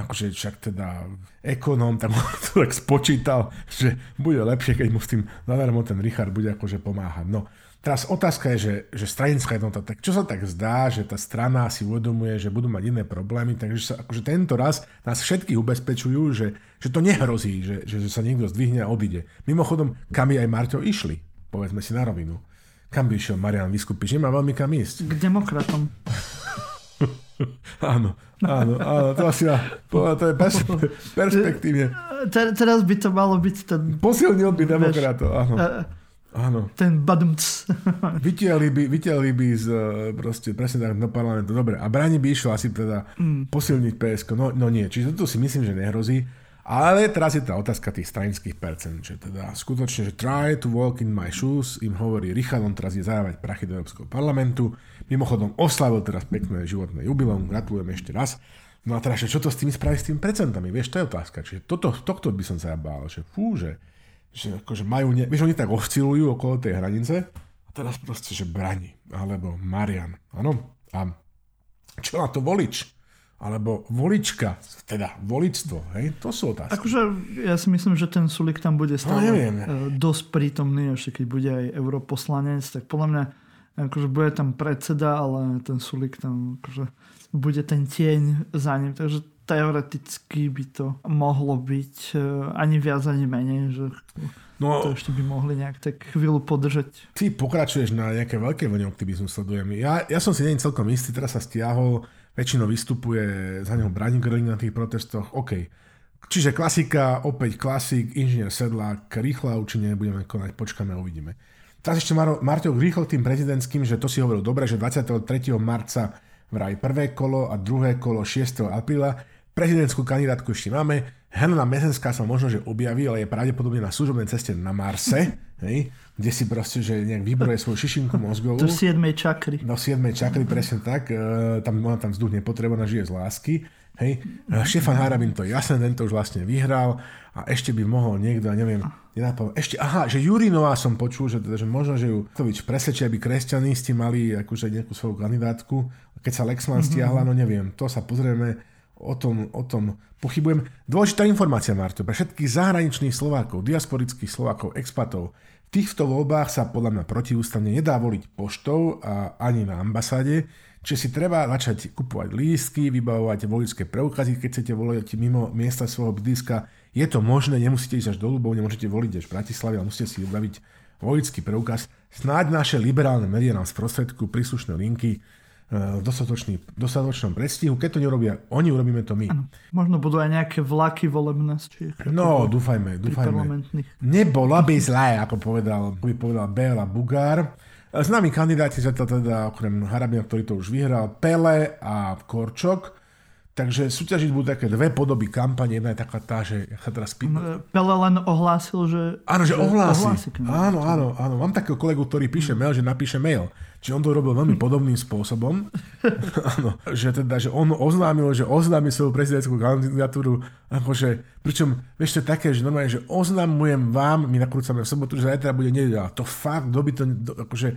akože však teda ekonóm tam to tak spočítal, že bude lepšie, keď mu s tým nadarmo ten Richard bude akože pomáhať. No, Teraz otázka je, že, že stranická jednota, tak čo sa tak zdá, že tá strana si uvedomuje, že budú mať iné problémy, takže sa akože tento raz nás všetkých ubezpečujú, že, že to nehrozí, že, že, že sa niekto zdvihne a odíde. Mimochodom, kam aj Marťo išli, povedzme si na rovinu. Kam by išiel Marian Vyskupič? Nemá veľmi kam ísť. K demokratom. áno, áno, áno, to asi to je pers- perspektívne. Teraz by to malo byť ten... Posilnil by demokratov, áno. Áno. Ten badumc. vytiahli by, vytiahli by z, e, proste, presne tak do parlamentu. Dobre, a Brani by išlo asi teda mm. posilniť PSK. No, no nie, čiže toto si myslím, že nehrozí. Ale teraz je tá otázka tých stranických percent, že teda skutočne, že try to walk in my shoes, im hovorí Richard, on teraz je zárávať prachy do Európskeho parlamentu. Mimochodom oslavil teraz pekné životné jubileum, gratulujem ešte raz. No a teraz, čo to s tými spraví s tými percentami? Vieš, to je otázka. Čiže toto, tohto by som sa bál, že fú, že že akože majú, ne, vieš, oni tak oscilujú okolo tej hranice a teraz proste, že Brani, alebo Marian, áno, a čo na to volič? Alebo volička, teda voličstvo, hej? To sú otázky. Akože ja si myslím, že ten Sulik tam bude no, stále no, dosť prítomný, ešte keď bude aj europoslanec, tak podľa mňa akože bude tam predseda, ale ten Sulik tam akože bude ten tieň za ním, takže teoreticky by to mohlo byť e, ani viac, ani menej, že no, to ešte by mohli nejak tak chvíľu podržať. Ty pokračuješ na nejaké veľké vlne optimizmu, sledujem. Ja, ja som si není celkom istý, teraz sa stiahol, väčšinou vystupuje za neho Brani na tých protestoch, OK. Čiže klasika, opäť klasik, inžinier Sedlák, rýchlo a účinne budeme konať, počkáme a uvidíme. Teraz ešte Mar- Marťo rýchlo tým prezidentským, že to si hovoril dobre, že 23. marca vraj prvé kolo a druhé kolo 6. apríla Prezidentskú kandidátku ešte máme. Helena Mesenská sa možno, že objaví, ale je pravdepodobne na služobnej ceste na Marse, hej, kde si proste, že nejak vybroje svoju šišinku mozgovú. Do 7. čakry. Do 7. čakry, presne tak. E, tam, ona tam vzduch nepotrebná, žije z lásky. Hej. E, Štefan Harabin to jasne, tento už vlastne vyhral a ešte by mohol niekto, neviem, nenapadol. Ešte, aha, že Jurinová som počul, že, teda, že možno, že ju Tovič presvedčia, aby kresťanisti mali akože nejakú svoju kandidátku. Keď sa Lexman mm-hmm. stiahla, no neviem, to sa pozrieme O tom, o tom pochybujem. Dôležitá informácia, Marto, pre všetkých zahraničných Slovákov, diasporických Slovákov, expatov. V týchto voľbách sa podľa mňa protiústavne nedá voliť poštou a ani na ambasáde, čiže si treba začať kupovať lístky, vybavovať voličské preukazy, keď chcete voliť mimo miesta svojho bydliska. Je to možné, nemusíte ísť až do Ľubov, nemôžete voliť až v Bratislave, ale musíte si vybaviť voličský preukaz. Snáď naše liberálne médiá nám sprostredkujú príslušné linky, v dostatočný, dostatočnom predstihu. Keď to nerobia oni, urobíme to my. Ano. Možno budú aj nejaké vlaky volebné z No, dúfajme, dúfajme. Nebola by zlé, ako povedal, by povedal Béla Bugár. Známi kandidáti to teda, okrem Harabina, ktorý to už vyhral, Pele a Korčok. Takže súťažiť budú také dve podoby kampane. Jedna je taká tá, že ja sa teraz pýtam. Pele len ohlásil, že... Áno, že, že ohlási. ohlási áno, áno, áno. Mám takého kolegu, ktorý píše mail, že napíše mail. Čiže on to robil veľmi podobným spôsobom. ano, že teda, že on oznámil, že oznámi svoju prezidentskú kandidatúru, akože, pričom, vieš, to je také, že normálne, že oznamujem vám, my nakrúcame v sobotu, že zajtra bude nedela. To fakt, kto by to, akože,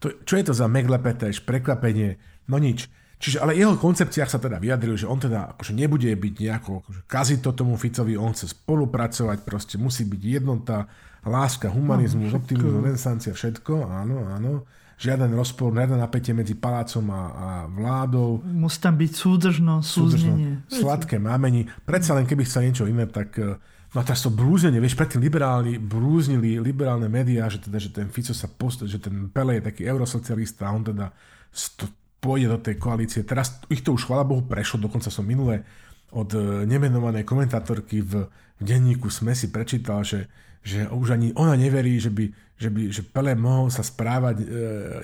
to, čo je to za meglepetéž, prekvapenie, no nič. Čiže ale jeho koncepciách sa teda vyjadril, že on teda akože nebude byť nejako, akože kazí to tomu Ficovi, on chce spolupracovať, proste musí byť jednota, láska, humanizmus, no, optimizmus, renesancia, všetko, áno, áno žiaden rozpor, žiadne napätie medzi palácom a, a vládou. Musí tam byť súdržnosť, súznenie. Sladké mámení. Predsa len keby chcel niečo iné, tak e, No a teraz to blúzenie, vieš, predtým liberálni blúznili liberálne médiá, že teda, že ten Fico sa post, že ten Pele je taký eurosocialista a on teda st- pôjde do tej koalície. Teraz ich to už, chvála Bohu, prešlo, dokonca som minule od e, nemenovanej komentátorky v, v denníku SME si prečítal, že, že už ani ona neverí, že by, že by že Pele mohol sa správať e,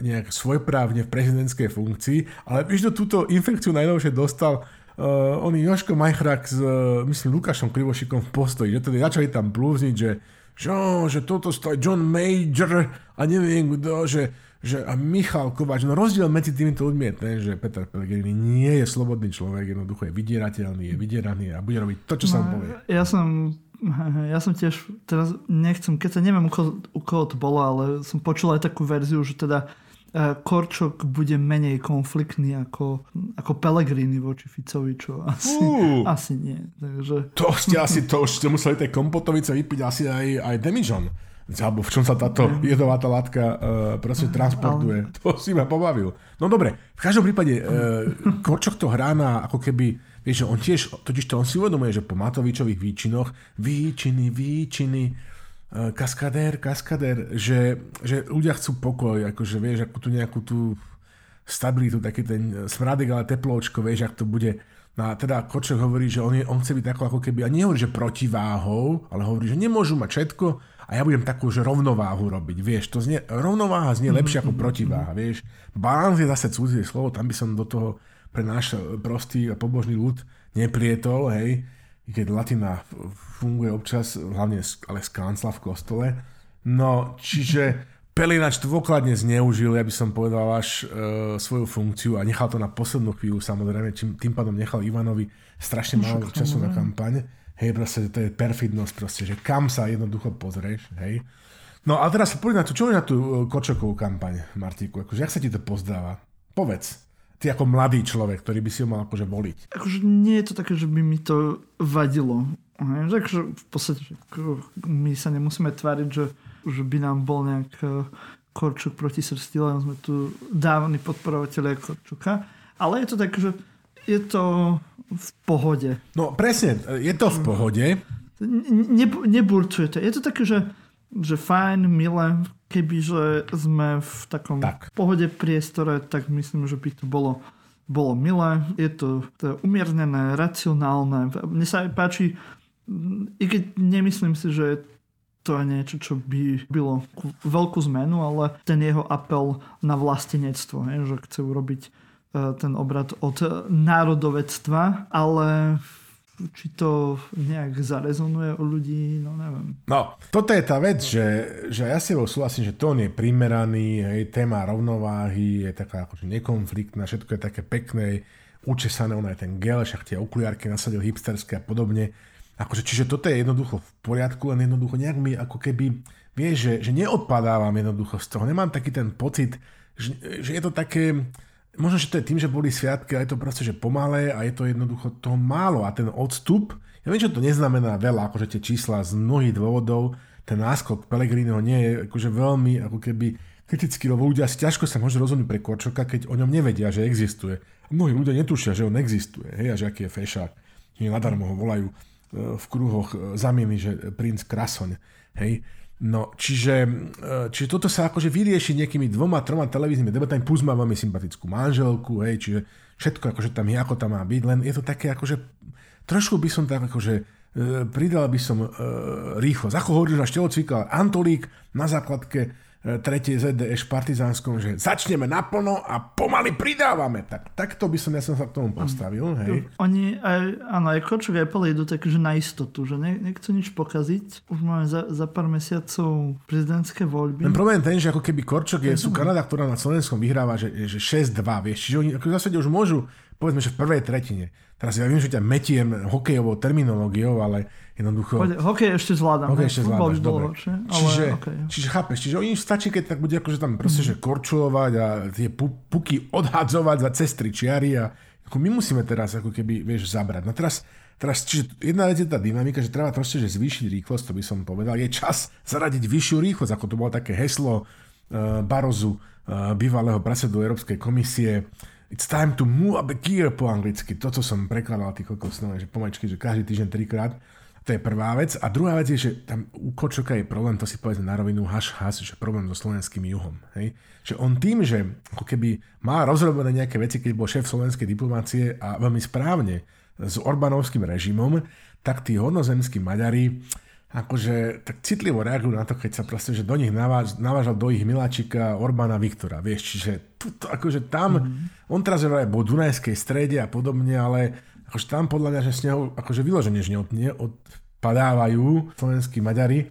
nejak svojprávne v prezidentskej funkcii, ale vieš, túto infekciu najnovšie dostal uh, oný Joško Majchrak s, uh, myslím, Lukášom Krivošikom v postoji, že teda začali tam blúzniť, že, že, že toto stojí John Major a neviem kto, že, že a Michal Kováč, no rozdiel medzi týmito ľuďmi je ten, že Peter Pellegrini nie je slobodný človek, jednoducho je vydierateľný, je vydieraný a bude robiť to, čo no, sa mu povie. Ja som ja som tiež, teraz nechcem, keď sa neviem, u koho, u koho to bolo, ale som počul aj takú verziu, že teda Korčok bude menej konfliktný ako, ako Pellegrini voči Ficovi, čo asi, uh, asi nie. Takže... To ste asi, to už ste museli tej kompotovice vypiť asi aj, aj Demižon. Alebo v čom sa táto jedovatá látka uh, proste transportuje. Ale... To si ma pobavil. No dobre, v každom prípade uh, Korčok to hrá na ako keby, vieš, on tiež, totiž to on si uvedomuje, že po Matovičových výčinoch, výčiny, výčiny, Eh, kaskadér, kaskadér, že, že ľudia chcú pokoj, akože vieš, akú tu nejakú tú stabilitu, taký ten smradek, ale teplóčko, vieš, ak to bude. No a teda Kočok hovorí, že on, je, on chce byť tako ako keby, a nehovorí, že protiváhou, ale hovorí, že nemôžu mať všetko a ja budem takú, že rovnováhu robiť, vieš, to znie, rovnováha znie lepšie ako protiváha, vieš. Balans je zase cudzie slovo, tam by som do toho pre náš prostý a pobožný ľud neprietol, hej, keď latina funguje občas, hlavne ale z kancla v kostole. No, čiže Pelinač dôkladne zneužil, ja by som povedal, až e, svoju funkciu a nechal to na poslednú chvíľu, samozrejme, čím, tým pádom nechal Ivanovi strašne málo času na kampaň. Hej, proste to je perfidnosť proste, že kam sa jednoducho pozrieš, hej. No a teraz sa na tú, čo je na tú e, Kočokovú kampaň, Martíku, akože, jak sa ti to pozdáva? Povedz ty ako mladý človek, ktorý by si ho mal akože voliť? Akože nie je to také, že by mi to vadilo. Takže v podstate my sa nemusíme tváriť, že, že by nám bol nejak e, Korčuk proti srsti, len sme tu dávni podporovateľe Korčuka. Ale je to tak, že je to v pohode. No presne, je to v pohode. Ne, neburcuje to. Je to také, že, že fajn, milé, kebyže sme v takom tak. pohode priestore, tak myslím, že by to bolo, bolo milé. Je to, to umiernené, racionálne. Mne sa aj páči, i keď nemyslím si, že to je niečo, čo by bylo veľkú zmenu, ale ten jeho apel na vlastenectvo, že chce urobiť e, ten obrad od národovectva, ale či to nejak zarezonuje u ľudí, no neviem. No, toto je tá vec, že, že ja si súhlasím, že tón je primeraný, hej, téma rovnováhy je taká akože nekonfliktná, všetko je také pekné, učesané, ono aj ten gel, však tie okuliarky nasadil hipsterské a podobne. Akože, čiže toto je jednoducho v poriadku, len jednoducho nejak mi ako keby, vieš, že, že neodpadávam jednoducho z toho. Nemám taký ten pocit, že, že je to také, možno, že to je tým, že boli sviatky a je to proste, že pomalé a je to jednoducho toho málo a ten odstup, ja viem, že to neznamená veľa, akože tie čísla z mnohých dôvodov, ten náskok Pelegriniho nie je akože veľmi ako keby kritický, lebo ľudia si ťažko sa môžu rozhodnúť pre Korčoka, keď o ňom nevedia, že existuje. Mnohí ľudia netušia, že on existuje, hej, a že aký je fešák. Nie nadarmo ho volajú e, v kruhoch e, zamieny, že princ Krasoň, hej. No, čiže, e, čiže toto sa akože vyrieši nejakými dvoma, troma televíznymi debatami, plus má veľmi sympatickú manželku, hej, čiže všetko akože tam je, ako tam má byť, len je to také akože, trošku by som tak akože, e, pridal by som e, rýchlosť. Ako hovorí na Štelocvíka, Antolík na základke tretie ZDŠ partizánskom, že začneme naplno a pomaly pridávame. Tak, takto by som ja som sa k tomu postavil. Hej. Oni aj, áno, aj Korčok aj Pele idú tak, že na istotu, že ne, nechcú nič pokaziť. Už máme za, za pár mesiacov prezidentské voľby. Ten problém ten, že ako keby Korčok je, sú Kanada, ktorá na Slovenskom vyhráva, že, že 6-2, vieš, čiže oni ako v zásade už môžu, povedzme, že v prvej tretine. Teraz ja viem, že ťa metiem hokejovou terminológiou, ale Jednoducho... Poďte, hokej ešte zvládam. Hokej ešte zvládaš, dobre. Horšie, ale čiže, okay. čiže chápeš, čiže oni stačí, keď tak bude akože tam proste, mm. že korčulovať a tie puky odhadzovať za cestry čiary a ako my musíme teraz ako keby, vieš, zabrať. No teraz, teraz čiže jedna vec je tá dynamika, že treba proste, že zvýšiť rýchlosť, to by som povedal. Je čas zaradiť vyššiu rýchlosť, ako to bolo také heslo uh, Barozu, uh, bývalého predsedu Európskej komisie. It's time to move up the gear po anglicky. Toto som prekladal tých kokos, že pomaličky, že každý týždeň trikrát To je prvá vec. A druhá vec je, že tam u Kočoka je problém, to si povedzme na rovinu, haš, haš, že problém so slovenským juhom. Hej? Že on tým, že ako keby má rozrobené nejaké veci, keď bol šéf slovenskej diplomácie a veľmi správne s Orbánovským režimom, tak tí hodnozemskí Maďari akože tak citlivo reagujú na to, keď sa proste, že do nich naváž, navážal do ich miláčika Orbána Viktora, vieš, čiže tuto, akože tam, mm-hmm. on teraz je aj po Dunajskej strede a podobne, ale akože tam podľa mňa, že s neho akože vyloženie, že neodpadávajú slovenskí Maďari,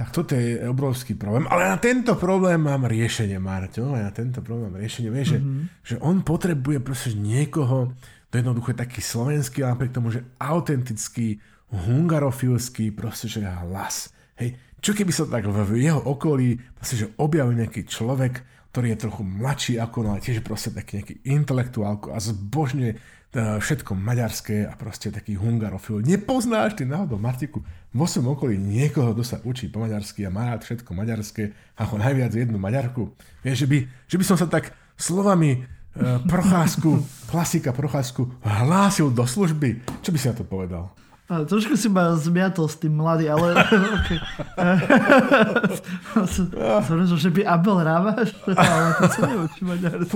tak toto je obrovský problém. Ale na tento problém mám riešenie, Marťo, aj na tento problém mám riešenie, vieš, mm-hmm. že, že on potrebuje proste niekoho, to jednoducho je taký slovenský, ale napriek tomu, že autentický, hungarofilský proste, že hlas. Hej, čo keby sa tak v jeho okolí proste, že objavil nejaký človek, ktorý je trochu mladší ako no, ale tiež proste taký nejaký intelektuálko a zbožne všetko maďarské a proste taký hungarofil. Nepoznáš ty náhodou Martiku vo svojom okolí niekoho, kto sa učí po maďarsky a má rád všetko maďarské, ako najviac jednu maďarku. Vieš, že by, že by som sa tak slovami e, procházku, klasika procházku hlásil do služby. Čo by si na to povedal? A, trošku si ma zmiatol s tým mladý, ale... Som že by Abel Rávaš, ale to sa neučí maďarsky.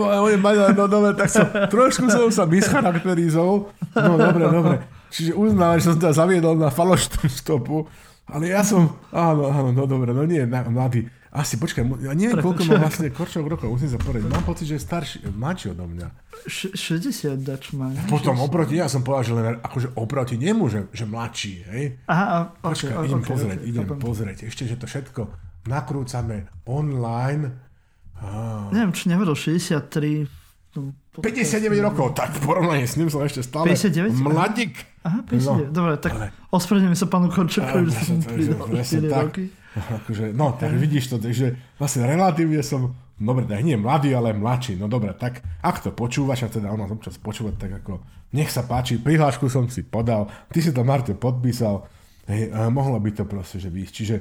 No dobre, tak som, trošku som sa mischarakterizol. No dobre, dobre. Čiže uznal, že som teda zaviedol na falošnú stopu. Ale ja som, áno, áno, no dobre, no nie, mladý. Asi, počkaj, ja neviem, koľko má vlastne Korčok rokov, musím sa poradiť. Mám pocit, že je starší, mladší odo mňa. Š- 60 dač má. Potom 60. oproti, ja som povedal, že len akože oproti nemu, že, že mladší, hej. Aha, Počkaj, okay, idem okay, pozrieť, okay, idem okay. pozrieť. Ešte, že to všetko nakrúcame online. Ah. Neviem, či nevedol 63 59 rokov, tak porovnanie s ním som ešte stále 59? mladík. Aha, 59, no, dobre, tak ale... ospravedlňujem sa panu Korčokovi, že som pridal 4 roky. Akože, no, tak vidíš to, takže vlastne relatívne som, dobre, tak nie mladý, ale mladší. No dobre, tak ak to počúvaš, a teda ona občas počúvať, tak ako nech sa páči, prihlášku som si podal, ty si to Marto podpísal, hej, mohlo by to proste, že výjsť. Čiže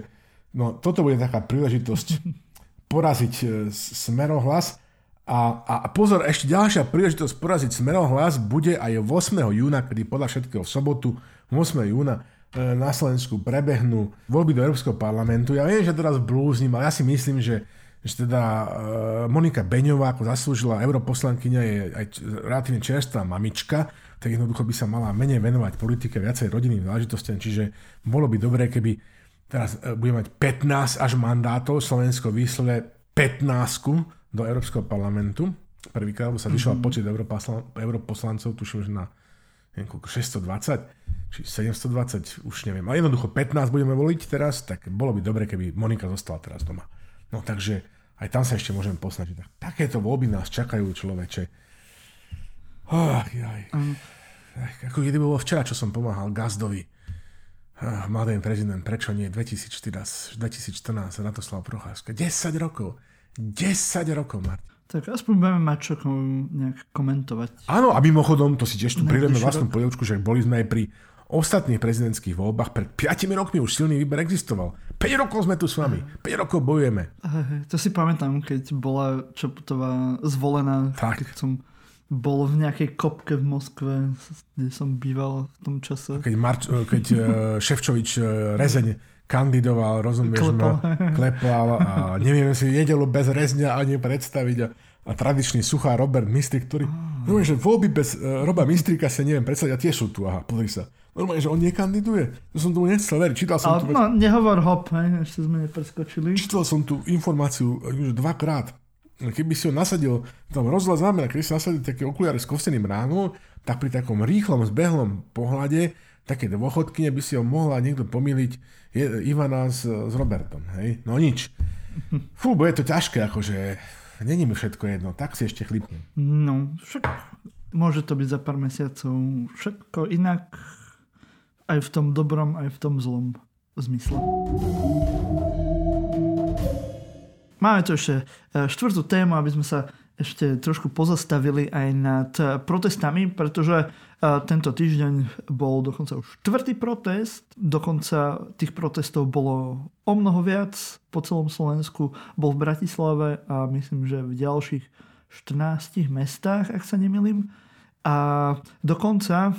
no, toto bude taká príležitosť poraziť e, smerohlas. A, a pozor, ešte ďalšia príležitosť poraziť smerohlas bude aj 8. júna, kedy podľa všetkého v sobotu 8. júna na Slovensku prebehnú voľby do Európskeho parlamentu. Ja viem, že teraz blúznim, ale ja si myslím, že, že teda e, Monika Beňová ako zaslúžila europoslankyňa je aj relatívne čerstvá mamička, tak jednoducho by sa mala menej venovať politike, viacej rodinným záležitostiam, čiže bolo by dobré, keby teraz e, bude mať 15 až mandátov, Slovensko vysluje 15 do Európskeho parlamentu. Prvýkrát sa vyšiel mm-hmm. počet europoslancov, tuším, že na neviem, 620 či 720, už neviem. Ale jednoducho 15 budeme voliť teraz, tak bolo by dobre, keby Monika zostala teraz doma. No takže aj tam sa ešte môžeme posnažiť. Tak, takéto voľby nás čakajú, človeče. Ach, jaj. Mm. Ako kedy bolo včera, čo som pomáhal Gazdovi. Ah, mladý prezident, prečo nie? 2014, 2014 Ratoslav Procházka. 10 rokov. 10 rokov, Martin. Tak aspoň budeme mať čo nejak komentovať. Áno, a mimochodom, to si tiež tu prideme vlastnú polievčku, že boli sme aj pri ostatných prezidentských voľbách pred 5 rokmi už silný výber existoval. 5 rokov sme tu s vami. 5 rokov bojujeme. To si pamätám, keď bola Čaputová zvolená. Tak. Keď som bol v nejakej kopke v Moskve, kde som býval v tom čase. Keď, Marč, keď uh, Ševčovič uh, Rezeň kandidoval, rozumieš klepal. ma, klepal a neviem si nedelu bez rezňa ani predstaviť a, a tradičný suchá Robert Mistrik, ktorý, oh. no, že voľby bez uh, Roba Mistrika sa neviem predstaviť a tie sú tu, aha, pozri sa. Normálne, že on nekandiduje. To som tomu nechcel veriť. Čítal som Ale, tu... No, nehovor hop, hej, ešte sme nepreskočili. Čítal som tú informáciu už dvakrát. Keby si ho nasadil, tam rozhľad znamená, keď si nasadil také okuliare s kosteným ránom, tak pri takom rýchlom, zbehlom pohľade, také dôchodky, by si ho mohla niekto pomýliť Ivana s, s Robertom. Hej? No nič. Fú, bude to ťažké, akože není mi všetko jedno, tak si ešte chlipnem. No, však môže to byť za pár mesiacov všetko inak aj v tom dobrom, aj v tom zlom zmysle. Máme tu ešte e, štvrtú tému, aby sme sa ešte trošku pozastavili aj nad protestami, pretože e, tento týždeň bol dokonca už štvrtý protest, dokonca tých protestov bolo o mnoho viac po celom Slovensku, bol v Bratislave a myslím, že v ďalších 14 mestách, ak sa nemilím. A dokonca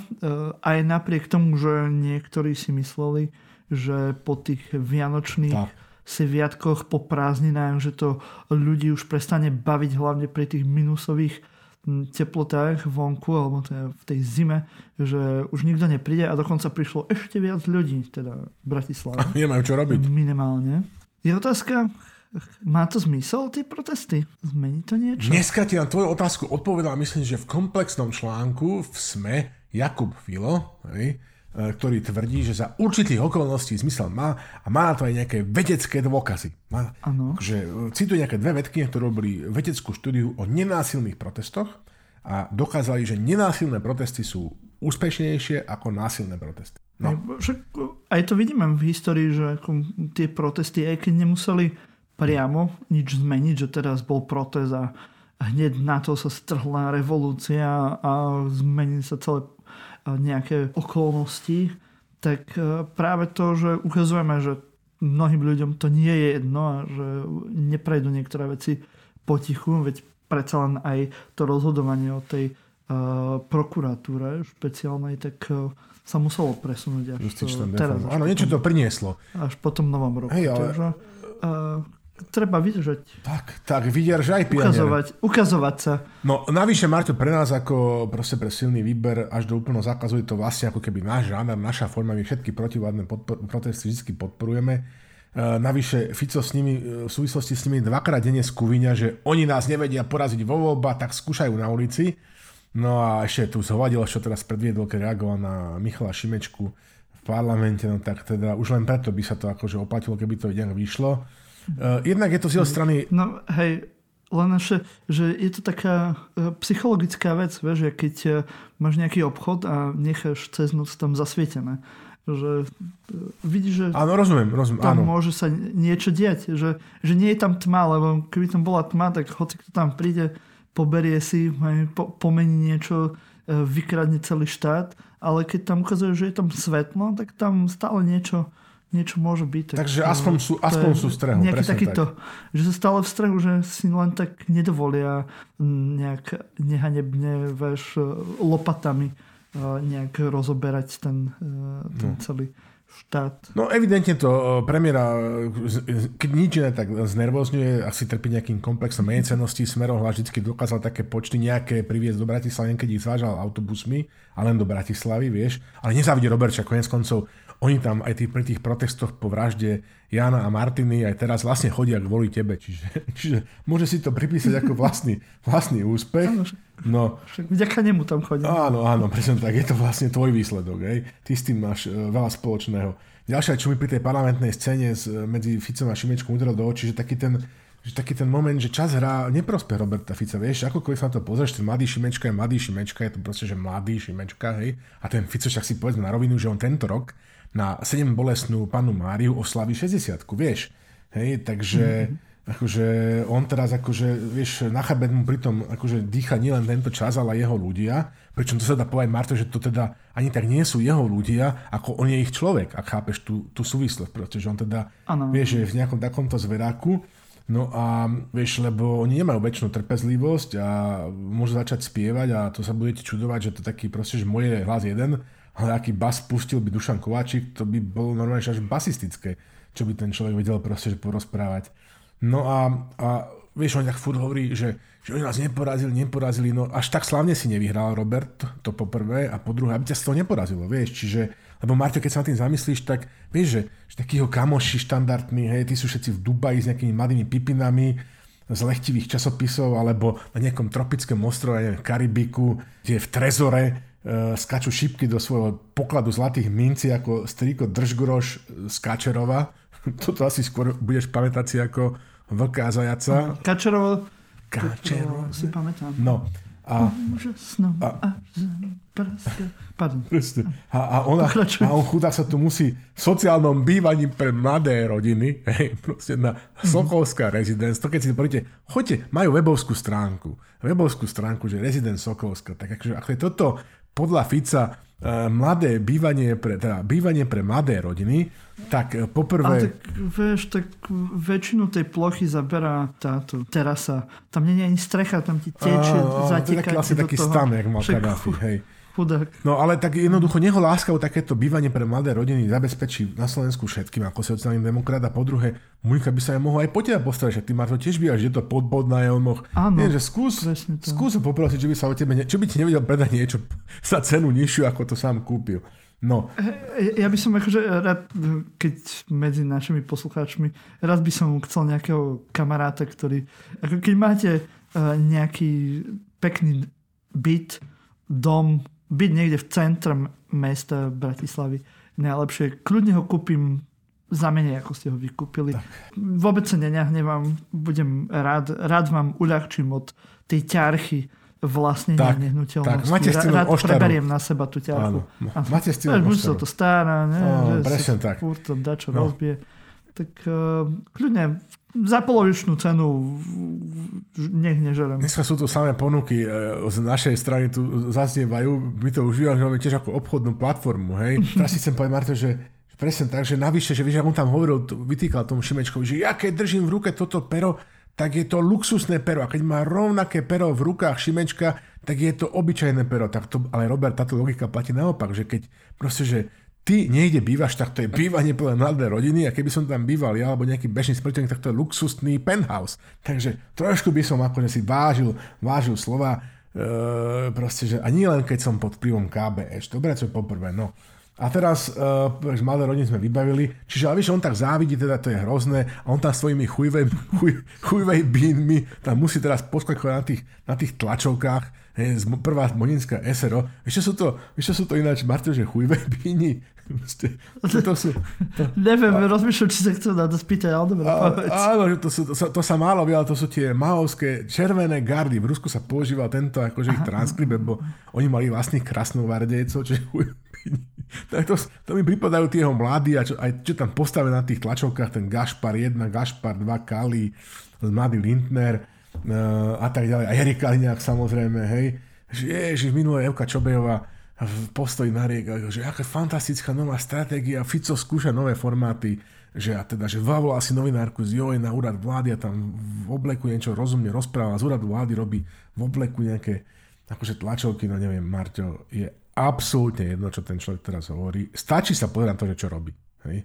aj napriek tomu, že niektorí si mysleli, že po tých vianočných tak. Sviatkoch, po prázdninách, že to ľudí už prestane baviť hlavne pri tých minusových teplotách vonku, alebo teda v tej zime, že už nikto nepríde a dokonca prišlo ešte viac ľudí, teda v Bratislave. Nemajú čo robiť. Minimálne. Je otázka, má to zmysel, tie protesty? Zmení to niečo? Dneska ti na tvoju otázku odpovedal, myslím, že v komplexnom článku v SME Jakub Filo, hej, ktorý tvrdí, že za určitých okolností zmysel má a má na to aj nejaké vedecké dôkazy. Má, že e, cituje nejaké dve vedky, ktoré robili vedeckú štúdiu o nenásilných protestoch a dokázali, že nenásilné protesty sú úspešnejšie ako násilné protesty. No. Však aj to vidíme v histórii, že ako tie protesty, aj keď nemuseli priamo nič zmeniť, že teraz bol protest a hneď na to sa strhla revolúcia a zmenili sa celé nejaké okolnosti, tak e, práve to, že ukazujeme, že mnohým ľuďom to nie je jedno a že neprejdú niektoré veci potichu, veď predsa len aj to rozhodovanie o tej uh, prokuratúre špeciálnej, tak uh, sa muselo presunúť až teraz. Áno, niečo to prinieslo. Až po tom novom roku. Hej, ale... Takže, uh, treba vydržať. Tak, tak vydržaj, pionier. Ukazovať, ukazovať sa. No, navyše, Marto, pre nás ako proste pre silný výber až do úplného zákazu je to vlastne ako keby náš žáner, naša forma, my všetky protivládne podpor- protesty vždy podporujeme. E, navyše Fico s nimi, e, v súvislosti s nimi dvakrát denne skúviňa, že oni nás nevedia poraziť vo voľba, tak skúšajú na ulici. No a ešte tu zhovadilo, čo teraz predviedol, keď reagoval na Michala Šimečku v parlamente, no tak teda už len preto by sa to akože oplatilo, keby to nejak vyšlo. Uh, jednak je to z jeho strany... No hej, len naše, že je to taká uh, psychologická vec, vieš, že keď uh, máš nejaký obchod a necháš cez noc tam zasvietené, že vidíš, že áno, rozumiem, rozumiem, tam áno. môže sa niečo diať, že, že nie je tam tma, lebo keby tam bola tma, tak hoci kto tam príde, poberie si, po, pomení niečo, vykradne celý štát, ale keď tam ukazuje, že je tam svetlo, tak tam stále niečo niečo môže byť. Tak Takže aspoň sú, aspoň sú v strehu. Nejaký takýto, tak. že sa stále v strehu, že si len tak nedovolia nejak nehanebne veš, lopatami nejak rozoberať ten, ten no. celý štát. No evidentne to premiéra, keď nič iné, tak znervozňuje, asi trpí nejakým komplexom menecenosti. Smerohľa vždy dokázal také počty nejaké priviesť do Bratislavy, keď ich zvážal autobusmi, a len do Bratislavy, vieš. Ale nezávidí Roberča, konec koncov oni tam aj tých, pri tých protestoch po vražde Jana a Martiny aj teraz vlastne chodia kvôli tebe. Čiže, čiže môže si to pripísať ako vlastný, vlastný úspech. Áno, no, však vďaka nemu tam chodia. Áno, áno, presne tak. Je to vlastne tvoj výsledok. Hej? Ty s tým máš uh, veľa spoločného. Ďalšia, čo mi pri tej parlamentnej scéne e, medzi Ficom a Šimečkom udrel do očí, že taký ten, že taký ten moment, že čas hrá neprospech Roberta Fica, vieš, akokoľvek sa na to pozrieš, ten mladý Šimečka je mladý Šimečka, je to proste, že mladý Šimečka, hej, a ten Fico však si povedzme na rovinu, že on tento rok na 7 bolestnú panu Máriu oslaví 60 vieš. Hej, takže mm-hmm. akože on teraz akože, vieš, na chabet mu pritom akože dýcha nielen tento čas, ale jeho ľudia. Pričom to sa dá povedať, Marto, že to teda ani tak nie sú jeho ľudia, ako on je ich človek, ak chápeš tú, tú súvislosť, pretože on teda, ano. vieš, je v nejakom takomto zveráku. No a vieš, lebo oni nemajú väčšinu trpezlivosť a môžu začať spievať a to sa budete čudovať, že to taký proste, že môj hlas jeden, ale aký bas pustil by Dušan Kováčik, to by bolo normálne až basistické, čo by ten človek vedel proste porozprávať. No a, a vieš, on tak furt hovorí, že, že oni nás neporazili, neporazili, no až tak slavne si nevyhral Robert, to po prvé, a po druhé, aby ťa z toho neporazilo, vieš, čiže, lebo Marťo, keď sa na tým zamyslíš, tak vieš, že, že takýho kamoši štandardní, hej, tí sú všetci v Dubaji s nejakými mladými pipinami, z lechtivých časopisov, alebo na nejakom tropickom ostrove, neviem, v Karibiku, kde je v Trezore, skačú šipky do svojho pokladu zlatých minci ako strýko Držguroš z Kačerova. Toto asi skôr budeš pamätať si ako vlka a zajaca. Kačerovo. Kačerovo. Si pamätám. No. A, a, a, Pardon. A, a, ona, a on chudá sa tu musí v sociálnom bývaní pre mladé rodiny, hej, proste na Sokolská rezidence, to keď si poviete, choďte, majú webovskú stránku, webovskú stránku, že rezident Sokolská, tak akože, ako je toto podľa Fica mladé bývanie pre, teda bývanie pre mladé rodiny, tak e, poprvé... Ale tak, vieš, tak väčšinu tej plochy zaberá táto terasa. Tam nie je ani strecha, tam ti tečie, zateká. To je taký, vlastne taký stan, jak mal Kadáfi, hej. Chudák. No ale tak jednoducho neho láska o takéto bývanie pre mladé rodiny zabezpečí na Slovensku všetkým ako sociálny demokrat a po druhé, Mujka by sa aj mohol aj po teba postarať, že ty ma to tiež bývaš, že to pod, pod nájomnoch. Áno, Nie, že skús, skús poprosiť, že by sa o tebe, ne, čo by ti nevedel predať niečo za cenu nižšiu, ako to sám kúpil. No. Ja by som akože rád, keď medzi našimi poslucháčmi, rád by som chcel nejakého kamaráta, ktorý, ako keď máte uh, nejaký pekný byt, dom, byť niekde v centre mesta Bratislavy najlepšie. Kľudne ho kúpim za menej, ako ste ho vykúpili. Tak. Vôbec sa nenahnevám, budem rád, rád vám uľahčím od tej ťarchy vlastne tak, nehnuteľnosti. Tak, máte rád preberiem na seba tú ťarchu. Áno, máte s tým Buď sa to stará, ne, Áno, presne tak. Furt to dačo no. rozbije. Tak uh, kľudne za polovičnú cenu nech nežerem. Dneska sú tu samé ponuky e, z našej strany tu zaznievajú. My to už využívame tiež ako obchodnú platformu. Hej. Teraz si chcem povedať, Marto, že presne tak, že navyše, že vieš, on tam hovoril, vytýkal tomu Šimečkovi, že ja keď držím v ruke toto pero, tak je to luxusné pero. A keď má rovnaké pero v rukách Šimečka, tak je to obyčajné pero. Tak to, ale Robert, táto logika platí naopak, že keď proste, že ty niekde bývaš, tak to je bývanie plné mladé rodiny a keby som tam býval ja alebo nejaký bežný smrteľník, tak to je luxusný penthouse. Takže trošku by som akože si vážil, vážil slova, e, proste, že a nie len keď som pod vplyvom KBS. Dobre, čo poprvé, no. A teraz uh, malé rodiny sme vybavili, čiže ale vieš, on tak závidí, teda to je hrozné a on tam svojimi chujvej, chuj, chujvej bínmi tam musí teraz poskakovať na tých, na tých tlačovkách, hej, prvá moninská SRO. Ešte sú to, ešte sú to ináč, Marto, že chujvej bíni, to, to sú, to, Neviem, a, rozmýšľam, či sa chcem na to spýtať, ale dobre, Áno, že to, sú, to, sa, to sa málo vie, ale to sú tie maovské červené gardy. V Rusku sa používal tento akože ich transkript, lebo oni mali vlastných krasnovardejcov, čiže tak to, to mi pripadajú tie jeho mladí a čo, aj čo tam postavené na tých tlačovkách, ten Gašpar 1, Gašpar 2, Kali, mladý Lindner uh, a tak ďalej. A Erik Kaliňák samozrejme, hej. Ježiš, minulé Evka Čobejová v postoji narieka, že aká fantastická nová stratégia, Fico skúša nové formáty, že a teda, že zavolal si novinárku z Joj na úrad vlády a tam v obleku niečo rozumne rozpráva, z úradu vlády robí v obleku nejaké akože tlačovky, no neviem, Marťo, je absolútne jedno, čo ten človek teraz hovorí. Stačí sa povedať na to, že čo robí. Hej?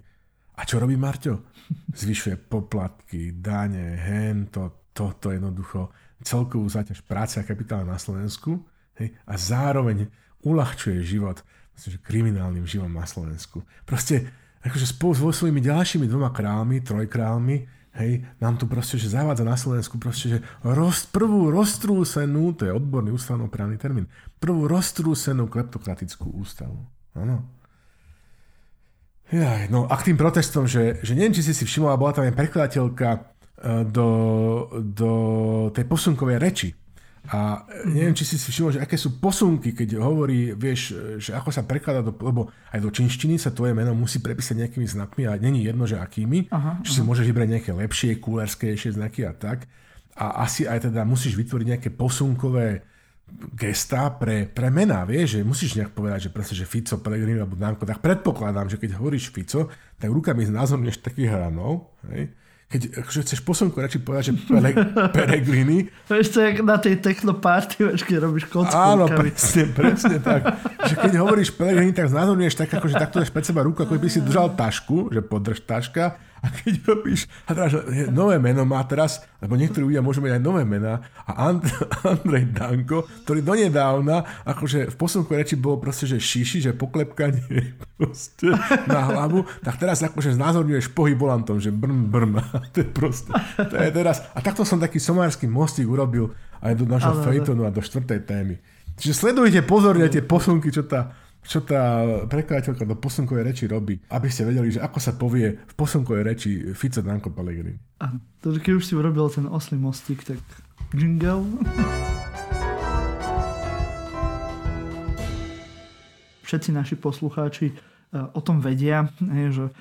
A čo robí Marťo? Zvyšuje poplatky, dane, hen, to, toto jednoducho, celkovú záťaž práce a kapitála na Slovensku hej? a zároveň uľahčuje život že kriminálnym živom na Slovensku. Proste akože spolu so svojimi ďalšími dvoma králmi, trojkrálmi, hej, nám tu proste, že zavádza na Slovensku proste, že roz, prvú roztrúsenú, to je odborný ústavnoprávny termín, prvú roztrúsenú kleptokratickú ústavu. Áno. No a k tým protestom, že, že neviem, či si si všimla, bola tam aj prekladateľka e, do, do tej posunkovej reči a neviem, či si si všimol, že aké sú posunky, keď hovorí, vieš, že ako sa prekladá, do, lebo aj do čínštiny sa tvoje meno musí prepísať nejakými znakmi a není jedno, že akými. Aha, či aha. si môžeš vybrať nejaké lepšie, coolerskejšie znaky a tak. A asi aj teda musíš vytvoriť nejaké posunkové gesta pre, pre mená, vieš, že musíš nejak povedať, že proste, že Fico, Pellegrini alebo Danko, tak predpokladám, že keď hovoríš Fico, tak rukami znázorneš takých hranov, hej, keď akože chceš posunku radšej povedať, že pele, peregriny. Vieš to jak na tej technoparty, vieš, keď robíš kocku. Áno, presne, presne tak. že keď hovoríš peregrini, tak znázorňuješ tak, akože takto dáš pred seba ruku, ako by si držal tašku, že podrž taška a keď robíš, a teraz nové meno má teraz, lebo niektorí ľudia môžu mať aj nové mená, a And, Andrej Danko, ktorý donedávna, akože v posunku reči bolo proste, že šiši, že poklepkanie proste na hlavu, tak teraz akože znázorňuješ pohyb volantom, že brn, brn. to je proste, to je teraz. A takto som taký somársky mostík urobil aj do našho fejtonu a do štvrtej témy. Čiže sledujte pozorne tie posunky, čo tá čo tá prekladateľka do posunkovej reči robí, aby ste vedeli, že ako sa povie v posunkovej reči Fico Danko Pellegrini. Áno, takže keď už si urobil ten oslý mostík, tak jingle. Všetci naši poslucháči o tom vedia, že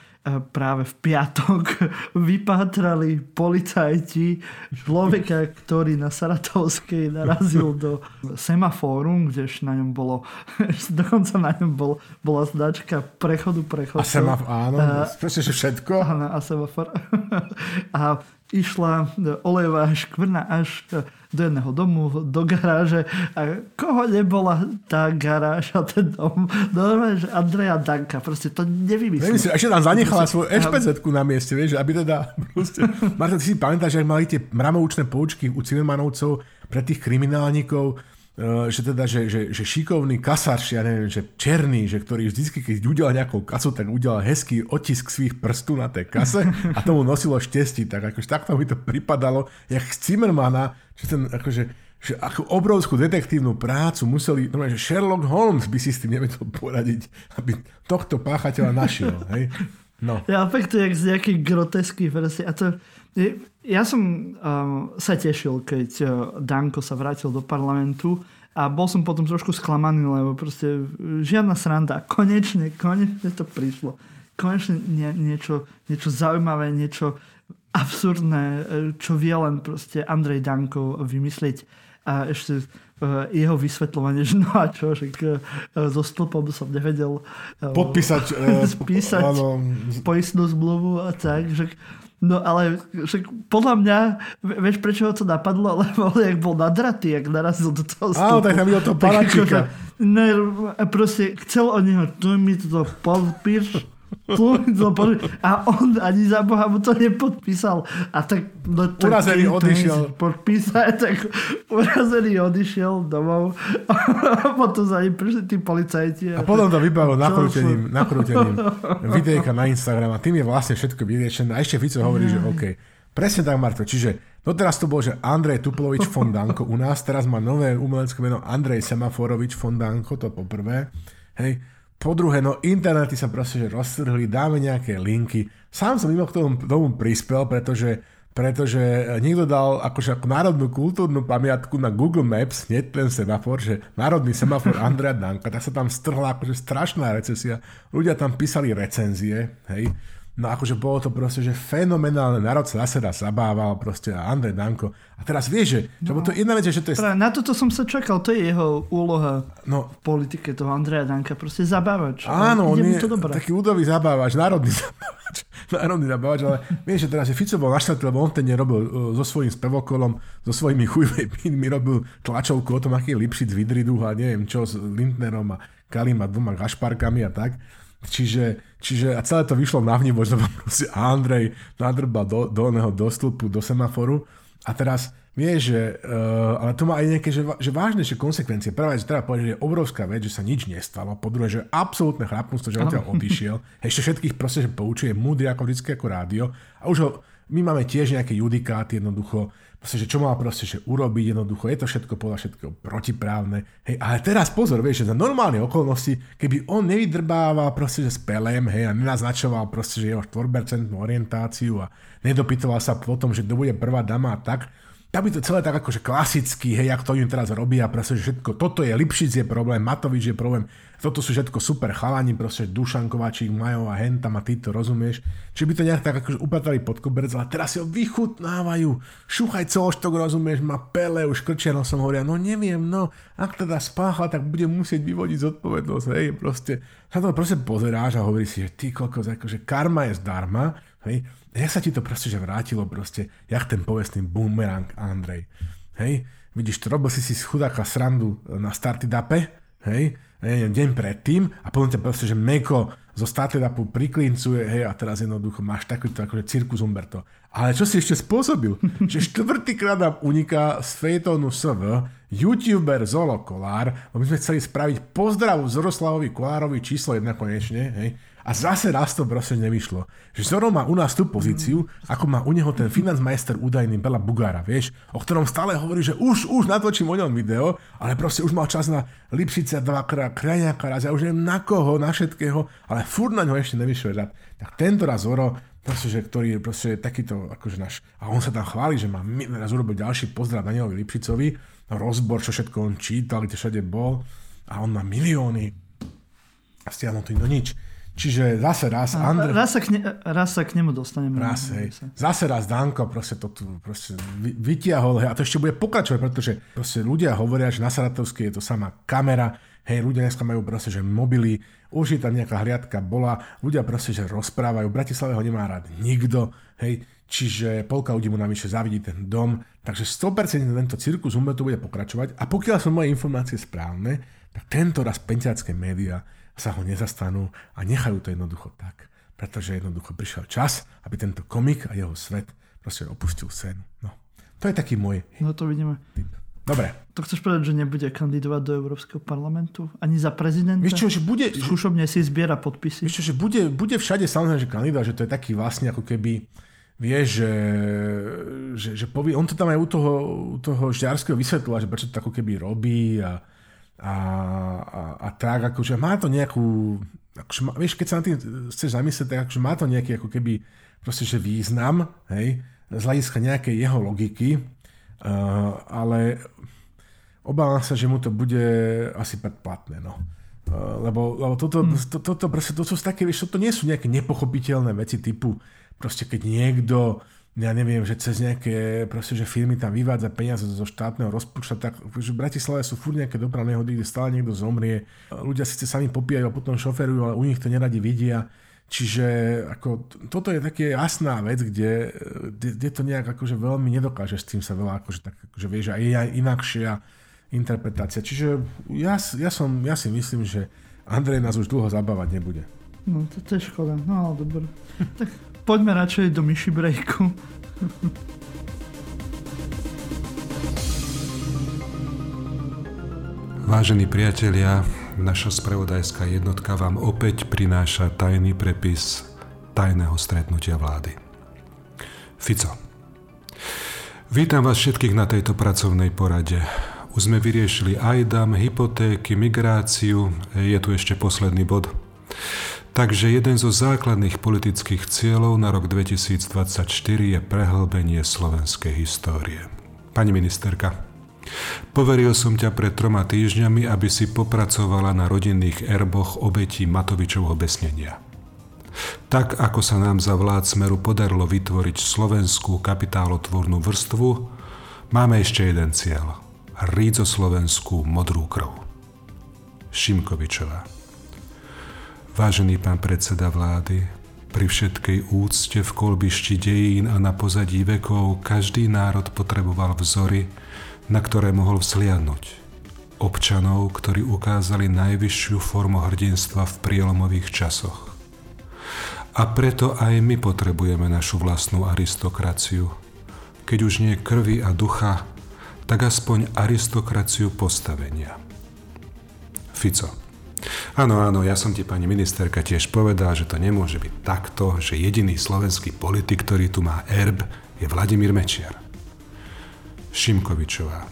práve v piatok vypátrali policajti človeka, ktorý na Saratovskej narazil do semafóru, kdež na ňom bolo, dokonca na ňom bol, bola značka prechodu prechodu. A semafor, áno, a, všetko. Áno, a semafor. A išla olejová škvrna až do jedného domu, do garáže a koho nebola tá garáž a ten dom? Normálne, že Andreja Danka, proste to nevymyslím. Nevymyslím, ešte tam zanechala svoju ešpz na mieste, vieš, aby teda proste... Marta, ty si pamätáš, že mali tie mramoučné poučky u Cimermanovcov pre tých kriminálnikov, že teda, že, že, že šikovný kasáč, ja neviem, že černý, že ktorý vždy, keď udelal nejakú kasu, tak udelal hezký otisk svých prstú na tej kase a tomu nosilo štesti. Tak akože takto mi to pripadalo, jak z Zimmermana, že ten akože že akú obrovskú detektívnu prácu museli, no, že Sherlock Holmes by si s tým nevedel poradiť, aby tohto páchateľa našiel. Hej? No. Ja fakt to je jak z nejakých groteských verzí. A to, ja som um, sa tešil, keď uh, Danko sa vrátil do parlamentu a bol som potom trošku sklamaný, lebo proste žiadna sranda. Konečne, konečne to prišlo. Konečne nie, niečo, niečo zaujímavé, niečo absurdné, uh, čo vie len proste Andrej Danko vymyslieť. A ešte jeho vysvetľovanie, že no a čo, že so stĺpom som nevedel podpísať spísať áno. poistnú zmluvu a tak, že No ale však podľa mňa, vieš prečo ho to napadlo? Lebo jak bol nadratý, jak narazil do toho stupu. Áno, tak tam videl to palačíka. Ne, proste chcel od neho, tu mi to podpíš, a on ani za Boha mu to nepodpísal. A tak... No, tak urazený odišiel. Podpísať, tak urazený odišiel domov. A potom za ním prišli tí policajti. A potom to vybavil nakrútením, nakrútením videjka na Instagram a tým je vlastne všetko vyriešené. A ešte Fico hovorí, že OK. Presne tak, Marto. Čiže doteraz to bol, že Andrej Tuplovič Fondanko u nás, teraz má nové umelecké meno Andrej Semaforovič Fondanko, to poprvé. Hej, po druhé, no internety sa proste že roztrhli, dáme nejaké linky. Sám som mimo k tomu, tomu prispel, pretože, pretože niekto dal akože ako národnú kultúrnu pamiatku na Google Maps, nie ten semafor, že národný semafor Andrea Danka, tak sa tam strhla akože strašná recesia. Ľudia tam písali recenzie, hej. No akože bolo to proste, že fenomenálne, národ sa zase zabával proste a Andrej Danko. A teraz vieš, že, no, to jedna vec že to je... Práve na toto som sa čakal, to je jeho úloha no, v politike toho Andreja Danka, proste zabávač. Áno, on je to taký údový zabávač, národný zabávač, národný zabávač, ale vieš, že teraz je Fico bol naštvatý, lebo on ten nerobil uh, so svojím spevokolom, so svojimi chujvejmi, robil tlačovku o tom, aký je Lipšic Vidridu a neviem čo s Lindnerom a Kalim a dvoma Gašparkami a tak. Čiže, čiže a celé to vyšlo na vní, možno proste Andrej nadrbal do, do oného do stĺpu, do semaforu a teraz vieš, že, uh, ale to má aj nejaké, že, že vážnejšie konsekvencie. Prvá že treba povedať, že je obrovská vec, že sa nič nestalo. Po druhé, že absolútne chlapnústvo, že on ťa odišiel. Ešte všetkých proste, že poučuje, múdry ako vždy ako rádio. A už ho, my máme tiež nejaké judikáty jednoducho, proste, že čo mal proste, že urobiť jednoducho, je to všetko podľa všetkého protiprávne. Hej, ale teraz pozor, vieš, že za normálne okolnosti, keby on nevydrbával proste, že s pelem, hej, a nenaznačoval proste, že jeho 4% orientáciu a nedopytoval sa potom, že kto bude prvá dama a tak, tak by to celé tak akože klasicky, hej, ako to oni teraz robia, proste, že všetko, toto je Lipšic je problém, Matovič je problém, toto sú všetko super chalani, proste Dušankovačík, Majov a Hentam a ty to rozumieš. Či by to nejak tak akože upratali pod koberec, ale teraz si ho vychutnávajú, šúchaj celoštok, rozumieš, má pele, už krčia nosom, hovoria, no neviem, no, ak teda spáchla, tak bude musieť vyvodiť zodpovednosť, hej, proste, sa to proste pozeráš a hovorí si, že ty kokos, akože karma je zdarma, hej, jak sa ti to proste že vrátilo proste, jak ten povestný boomerang Andrej. Hej, vidíš, to robil si si z chudáka srandu na starty dape, hej, deň predtým a potom ťa proste, že meko zo startupu priklincuje, hej, a teraz jednoducho máš takýto akože cirkus Umberto. Ale čo si ešte spôsobil? že štvrtýkrát nám uniká z Fejtónu SV youtuber Zolo Kolár, my sme chceli spraviť pozdrav Zoroslavovi Kolárovi číslo jedna konečne, hej, a zase raz to proste nevyšlo. Že Zoro má u nás tú pozíciu, ako má u neho ten financmajster údajný Bela Bugára, vieš, o ktorom stále hovorí, že už, už natočím o ňom video, ale proste už mal čas na Lipšice dvakrát, Krajňáka raz, ja už neviem na koho, na všetkého, ale furt na ňo ešte nevyšiel rád. Tak tento raz Zoro, proste, že, ktorý je proste takýto, akože náš, a on sa tam chváli, že má raz urobiť ďalší pozdrav Danielovi Lipšicovi, rozbor, čo všetko on čítal, kde všade bol, a on má milióny a stiahnutý do nič. Čiže zase raz... A, Andr... raz, sa k ne, raz sa k nemu dostaneme. Raz, hej. Zase raz Danko proste to tu proste vytiahol hej, a to ešte bude pokračovať, pretože proste ľudia hovoria, že na Saratovskej je to sama kamera, hej, ľudia dneska majú proste, že mobily, už je tam nejaká hriadka bola, ľudia proste, že rozprávajú, v Bratislave ho nemá rád nikto, hej, čiže polka ľudí mu navyše zavidí ten dom, takže 100% tento cirkus umbe to bude pokračovať. A pokiaľ sú moje informácie správne, tak tento raz penťacké médiá sa ho nezastanú a nechajú to jednoducho tak. Pretože jednoducho prišiel čas, aby tento komik a jeho svet proste opustil scénu. No. To je taký môj No to vidíme. Typ. Dobre. To chceš povedať, že nebude kandidovať do Európskeho parlamentu? Ani za prezidenta? Vieš čo, že bude... Skúšobne si zbiera podpisy. Vieš čo, že bude, bude všade samozrejme, že kandidát, že to je taký vlastne ako keby vieš, že, že, že povie, on to tam aj u toho, u toho Žďarského vysvetlila, že prečo to ako keby robí a, a, a, a tak, akože má to nejakú, akože má, vieš, keď sa na tým chceš zamyslieť, tak akože má to nejaký ako keby proste, že význam, hej, z hľadiska nejakej jeho logiky, uh, ale obávam sa, že mu to bude asi predplatné, no. Uh, lebo, lebo toto, hmm. to, toto, proste, to sú také, vieš, to nie sú nejaké nepochopiteľné veci typu, proste keď niekto ja neviem, že cez nejaké proste, že firmy tam vyvádza peniaze zo štátneho rozpočtu, tak že v Bratislave sú furt nejaké dopravné hody, kde stále niekto zomrie. Ľudia síce sami popíjajú a potom šoferujú, ale u nich to neradi vidia. Čiže ako, toto je také jasná vec, kde, kde, kde to nejak akože veľmi nedokáže s tým sa veľa akože, tak, akože vieš, a je aj inakšia interpretácia. Čiže ja, ja, som, ja si myslím, že Andrej nás už dlho zabávať nebude. No to, to je škoda. No ale dobre. tak poďme radšej do myši breaku. Vážení priatelia, naša spravodajská jednotka vám opäť prináša tajný prepis tajného stretnutia vlády. Fico. Vítam vás všetkých na tejto pracovnej porade. Už sme vyriešili AIDAM, hypotéky, migráciu, je tu ešte posledný bod. Takže jeden zo základných politických cieľov na rok 2024 je prehlbenie slovenskej histórie. Pani ministerka, poveril som ťa pred troma týždňami, aby si popracovala na rodinných erboch obetí Matovičovho besnenia. Tak ako sa nám za vlád Smeru podarilo vytvoriť slovenskú kapitálotvornú vrstvu, máme ešte jeden cieľ. Rídzo slovenskú modrú krv. Šimkovičová. Vážený pán predseda vlády, pri všetkej úcte v kolbišti dejín a na pozadí vekov každý národ potreboval vzory, na ktoré mohol vzliadnuť. Občanov, ktorí ukázali najvyššiu formu hrdinstva v prielomových časoch. A preto aj my potrebujeme našu vlastnú aristokraciu. Keď už nie krvi a ducha, tak aspoň aristokraciu postavenia. Fico. Áno, áno, ja som ti pani ministerka tiež povedal, že to nemôže byť takto, že jediný slovenský politik, ktorý tu má erb, je Vladimír Mečiar. Šimkovičová.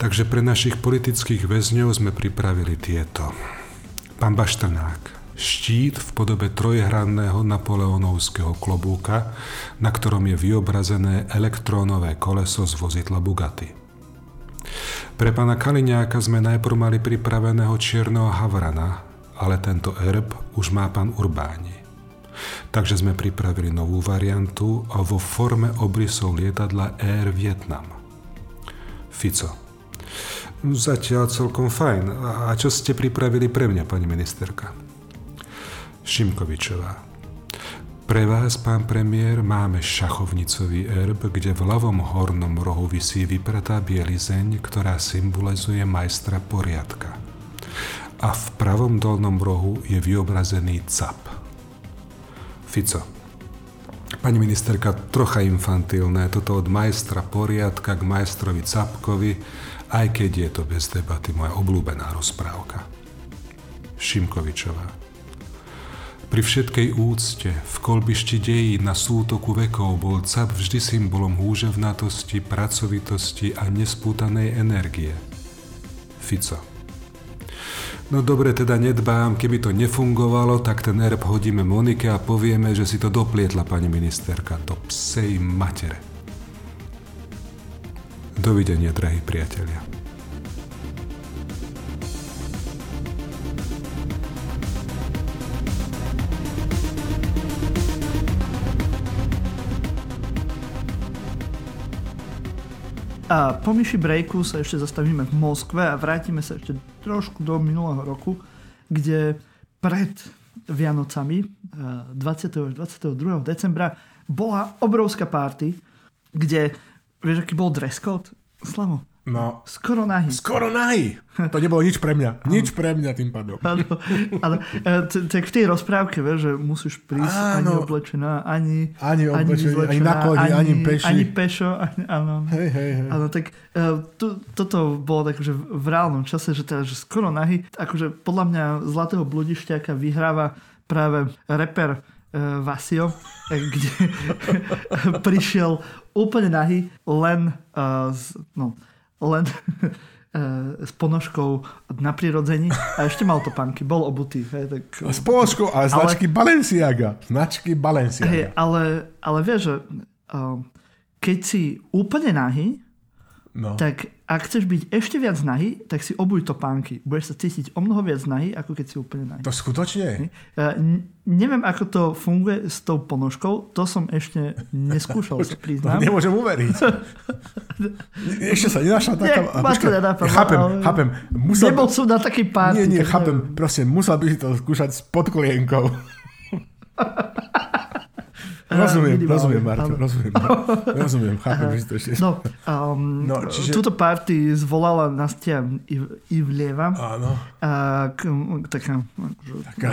Takže pre našich politických väzňov sme pripravili tieto. Pán Baštrnák, štít v podobe trojhranného napoleonovského klobúka, na ktorom je vyobrazené elektrónové koleso z vozidla Bugatti. Pre pána Kaliňáka sme najprv mali pripraveného čierneho havrana, ale tento erb už má pán Urbáni. Takže sme pripravili novú variantu a vo forme obrysov lietadla Air Vietnam. Fico. Zatiaľ celkom fajn. A čo ste pripravili pre mňa, pani ministerka? Šimkovičová. Pre vás, pán premiér, máme šachovnicový erb, kde v ľavom hornom rohu vysí vypratá bielizeň, ktorá symbolizuje majstra poriadka. A v pravom dolnom rohu je vyobrazený cap. Fico. Pani ministerka, trocha infantilné, toto od majstra poriadka k majstrovi Capkovi, aj keď je to bez debaty moja obľúbená rozprávka. Šimkovičová. Pri všetkej úcte v kolbišti dejí na sútoku vekov bol cap vždy symbolom húževnatosti, pracovitosti a nespútanej energie. Fico. No dobre, teda nedbám, keby to nefungovalo, tak ten erb hodíme Monike a povieme, že si to doplietla pani ministerka do psej matere. Dovidenia, drahí priatelia. A po myši breaku sa ešte zastavíme v Moskve a vrátime sa ešte trošku do minulého roku, kde pred Vianocami 20. 22. decembra bola obrovská party, kde, vieš, aký bol dress code? Slavo, No. Skoro nahý. Skoro nahý. To nebolo nič pre mňa. Nič pre mňa tým pádom. Áno, ale e, tak v tej rozprávke, vieš, že musíš prísť Áno. ani oblečená, ani ani, oblečená, ani, na koni, ani, ani peši. Ani pešo. Ani, áno. Hej, hej, hej. Áno, tak to, toto bolo tak, že v reálnom čase, že teda, že skoro nahý, akože podľa mňa Zlatého bludišťaka vyhráva práve reper uh, Vasio, kde prišiel úplne nahý, len uh, z, no, len eh, s ponožkou na prirodzení a ešte mal to panky, bol obutý. Hej, tak... S ponožkou a značky ale, Balenciaga. Značky Balenciaga. Hej, ale, ale vieš, že uh, keď si úplne nahý, no. tak ak chceš byť ešte viac nahý, tak si obuj topánky. Budeš sa cítiť o mnoho viac nahý, ako keď si úplne nahý. To skutočne? Ja, neviem, ako to funguje s tou ponožkou. To som ešte neskúšal, sa priznám. To nemôžem uveriť. ešte sa nenašla taká... Nie, ma to nenapadlo. Chápem, ale... chápem. Musel... Nebol som na takej párty. Nie, nie, chápem. Neviem. Proste, musel by si to skúšať s podklienkou. Rozumiem, minimálne. rozumiem, Marko, rozumiem. rozumiem, chápem, že to ešte... No, um, no čiže... túto party zvolala Nastia Ivlieva. Áno. A, k, taká... taká...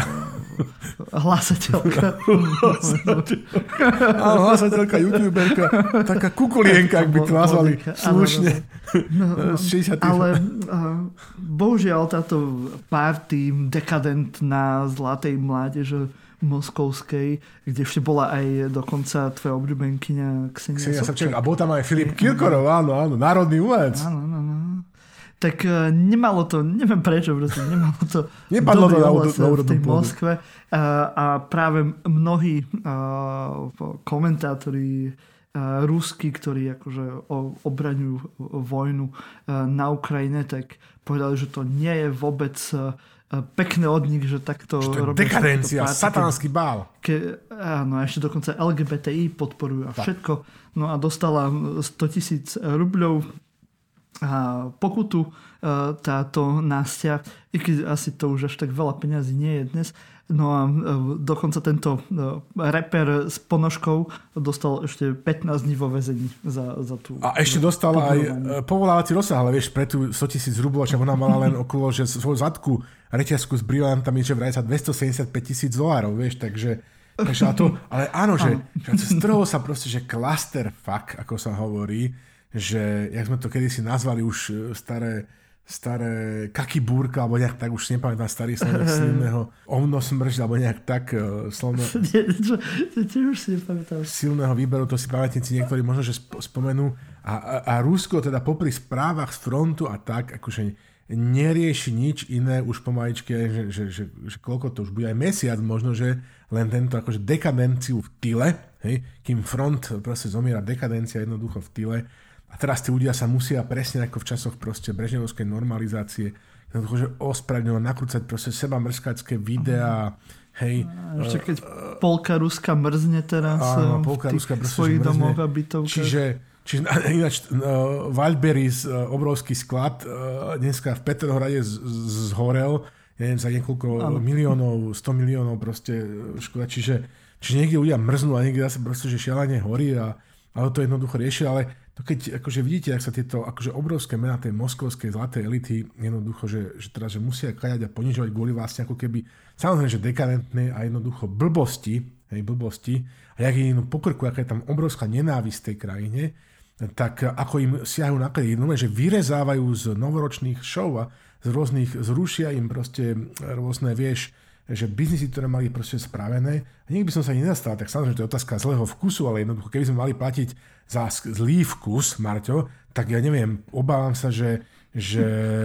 Hlasateľka. Áno, hlasateľka, youtuberka, taká kukulienka, ak by to nazvali slušne. No, no, ale uh, bohužiaľ táto party dekadentná zlatej mládeže moskovskej, kde ešte bola aj dokonca tvoja obľúbenkyňa Ksenia, Ksenia Sobčak. A bol tam aj Filip Kirkorov, áno, áno, národný umelec. Áno, áno, áno. Tak uh, nemalo to, neviem prečo, proste nemalo to Nepadlo to na, v tej Moskve. Uh, a práve mnohí uh, komentátori uh, rusky, ktorí akože obraňujú vojnu na Ukrajine, tak povedali, že to nie je vôbec pekné od nich, že takto že robia. Dekadencia, satánsky bál. Ke, áno, a ešte dokonca LGBTI podporujú a tak. všetko. No a dostala 100 tisíc rubľov a pokutu táto Nástia, i keď asi to už až tak veľa peňazí nie je dnes. No a dokonca tento reper s ponožkou dostal ešte 15 dní vo vezení za, za tú... A ešte dostala aj povolávací rozsah, ale vieš, pre tú 100 tisíc rubľov, čo ona mala len okolo, že svoju zadku reťazku s brilantami, že vraj sa 275 tisíc dolárov, vieš, takže, takže a to, ale áno, že, že z toho sa proste, že cluster fuck, ako sa hovorí, že, jak sme to kedysi nazvali už e, staré, staré kakibúrka, alebo nejak tak, už nepamätám starý slovník silného omno smrž, alebo nejak tak uh, slovno... už si nepamätám. Silného výberu, to si pamätníci niektorí možno, že spomenú. A, a, a Rusko teda popri správach z frontu a tak, akože nerieši nič iné už pomaličke, že, že, že, že koľko to už bude, aj mesiac možno, že len tento akože dekadenciu v tyle, hej, kým front proste zomiera dekadencia jednoducho v tyle. A teraz tí ľudia sa musia presne ako v časoch proste brežnevskej normalizácie že ospravedlňovať, nakrúcať proste seba mrskácké videá, hej. A ešte keď uh, polka Ruska mrzne teraz áno, polka v tých Ruska svojich domov a bytovkách. Čiže Čiže ináč uh, Wildberries, uh, obrovský sklad, uh, dneska v Petrohrade z, z, zhorel, neviem, za niekoľko ano. miliónov, 100 miliónov proste škoda. Čiže, čiže niekde ľudia mrznú a niekde zase proste, že šialene horí a, ale to jednoducho riešia, ale to keď akože vidíte, ak sa tieto akože obrovské mená tej moskovskej zlatej elity jednoducho, že, že, teda, že musia kajať a ponižovať kvôli vlastne ako keby, samozrejme, že dekadentné a jednoducho blbosti, hej, blbosti, a jak je pokrku, aká je tam obrovská nenávisť tej krajine, tak ako im siahajú na no, že vyrezávajú z novoročných show a z rôznych, zrušia im proste rôzne, vieš, že biznisy, ktoré mali proste spravené. A nikdy by som sa ani nedostal, tak samozrejme, to je otázka zlého vkusu, ale jednoducho, keby sme mali platiť za zlý vkus, Marťo, tak ja neviem, obávam sa, že že...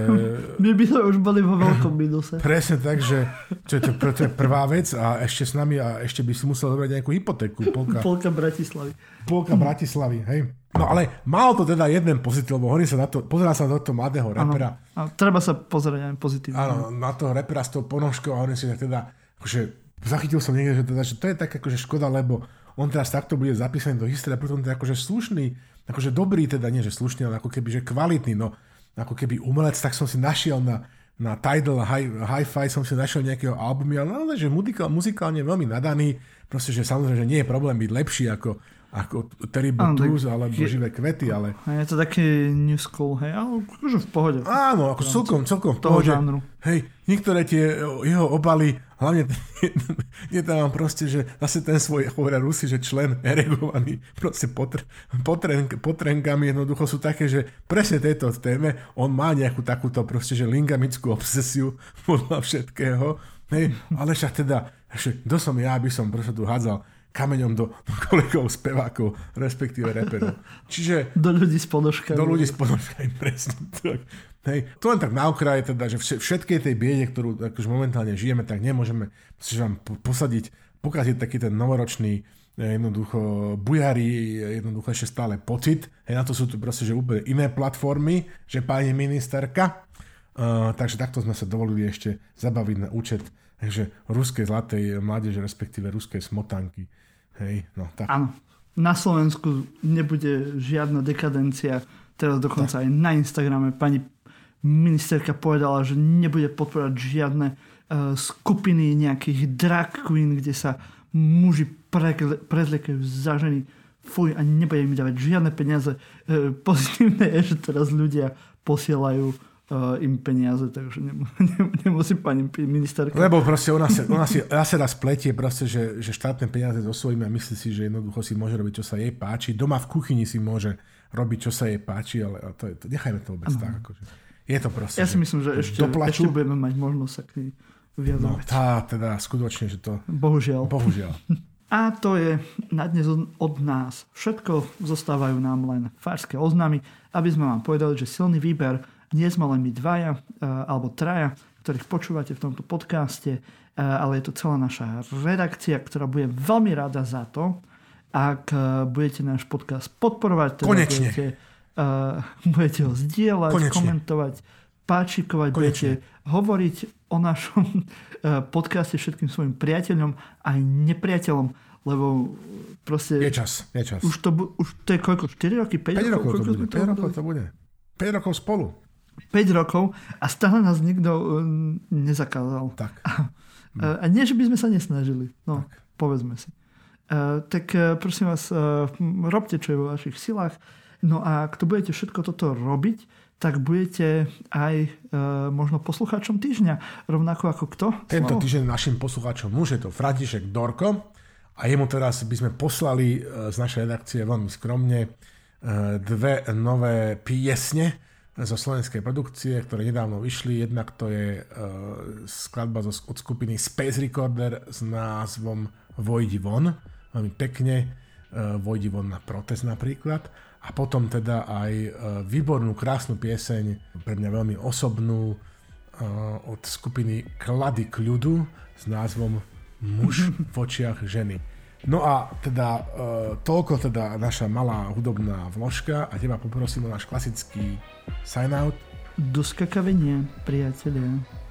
My by sme už boli vo veľkom minuse. Presne tak, že to je, to, to je prvá vec a ešte s nami a ešte by si musel zobrať nejakú hypotéku. Polka, Polka Bratislavy. Polka Bratislavy, hej. No ale malo to teda jeden pozitív, lebo hovorím sa na to, pozerám sa na toho mladého repera. Ano, treba sa pozerať aj pozitívne. Áno, na toho repera s tou ponožkou a hovorím si, že teda, akože zachytil som niekde, že, teda, že to je tak akože škoda, lebo on teraz takto bude zapísaný do histórie, potom to je akože slušný, akože dobrý teda, nie že slušný, ale ako keby, že kvalitný, no ako keby umelec, tak som si našiel na, na Tidal Hi, Hi-Fi som si našiel nejakého albumy, ale naozaj, že muzikál, muzikálne veľmi nadaný, proste, že samozrejme, že nie je problém byť lepší ako, ako Terrible Twos alebo je, Živé kvety, ale... Je to taký new school, hej, ale akože v pohode. Áno, ako celkom, celkom v pohode. Žánru. Hej, niektoré tie jeho obaly, hlavne je tam proste, že zase ten svoj, hovoria Rusi, že člen eregovaný proste potr, potren, potrenkami jednoducho sú také, že presne tejto téme on má nejakú takúto proste, že lingamickú obsesiu podľa všetkého, hej, ale však teda, že kto som ja, aby som proste tu hádzal kameňom do, do kolegov, spevákov, respektíve reperov. Čiže... Do ľudí s ponožkami. Do ľudí s ponožkami, presne tak. Hej, to len tak na okraje, teda, že všetkej tej biede, ktorú akože momentálne žijeme, tak nemôžeme že vám posadiť, pokaziť taký ten novoročný eh, jednoducho bujári, jednoducho ešte stále pocit. Hej, na to sú tu proste, že úplne iné platformy, že pani ministerka. Uh, takže takto sme sa dovolili ešte zabaviť na účet takže ruskej zlatej mládeže, respektíve ruskej smotanky. Hej, no tak. Áno. Na Slovensku nebude žiadna dekadencia. Teraz dokonca tak. aj na Instagrame pani ministerka povedala, že nebude podporovať žiadne uh, skupiny nejakých drag queen, kde sa muži prezliekajú za ženy. Fuj, a nebude mi dávať žiadne peniaze. Uh, pozitívne je, že teraz ľudia posielajú im peniaze, takže nem, nem, nemusí pani ministerka. Lebo proste ona, sa, ona si raz raz pletie proste, že, že štátne peniaze so svojimi a myslí si, že jednoducho si môže robiť, čo sa jej páči. Doma v kuchyni si môže robiť, čo sa jej páči, ale to je, to, nechajme to vôbec ano. tak. Akože. Je to proste. Ja si myslím, že ešte, ešte budeme mať možnosť sa k nej vyjadrovať. No, tá, teda skutočne, že to... Bohužiaľ. Bohužiaľ. A to je na dnes od nás. Všetko zostávajú nám len farské oznámy, aby sme vám povedali, že silný výber nie sme len my dvaja e, alebo traja, ktorých počúvate v tomto podcaste, e, ale je to celá naša redakcia, ktorá bude veľmi rada za to, ak e, budete náš podcast podporovať. Teda Konečne. Budete, uh, budete ho zdieľať, Konečne. komentovať, páčikovať, Konečne. budete hovoriť o našom uh, podcaste všetkým svojim priateľom aj nepriateľom, lebo proste... Je čas, je čas. Už to, už to je koľko? 4 roky? 5, 5 rokov? rokov to bude. 5 rokov to bude. 5 rokov spolu. 5 rokov a stále nás nikto uh, nezakázal. Tak. A, a nie, že by sme sa nesnažili. No, tak. povedzme si. Uh, tak uh, prosím vás, robte, čo je vo vašich silách. No a ak to budete všetko toto robiť, tak budete aj uh, možno poslucháčom týždňa. Rovnako ako kto? Tento Slavo? týždeň našim poslucháčom muž je to František Dorko a jemu teraz by sme poslali uh, z našej redakcie veľmi skromne uh, dve nové piesne, zo slovenskej produkcie, ktoré nedávno vyšli. Jednak to je uh, skladba od skupiny Space Recorder s názvom Vojdi von. Veľmi pekne. Uh, Vojdi von na protest napríklad. A potom teda aj uh, výbornú, krásnu pieseň, pre mňa veľmi osobnú, od skupiny Klady kľudu s názvom Muž v očiach ženy. No a teda e, toľko teda naša malá hudobná vložka a teba poprosím o náš klasický sign out. Do skakavenia, priatelia.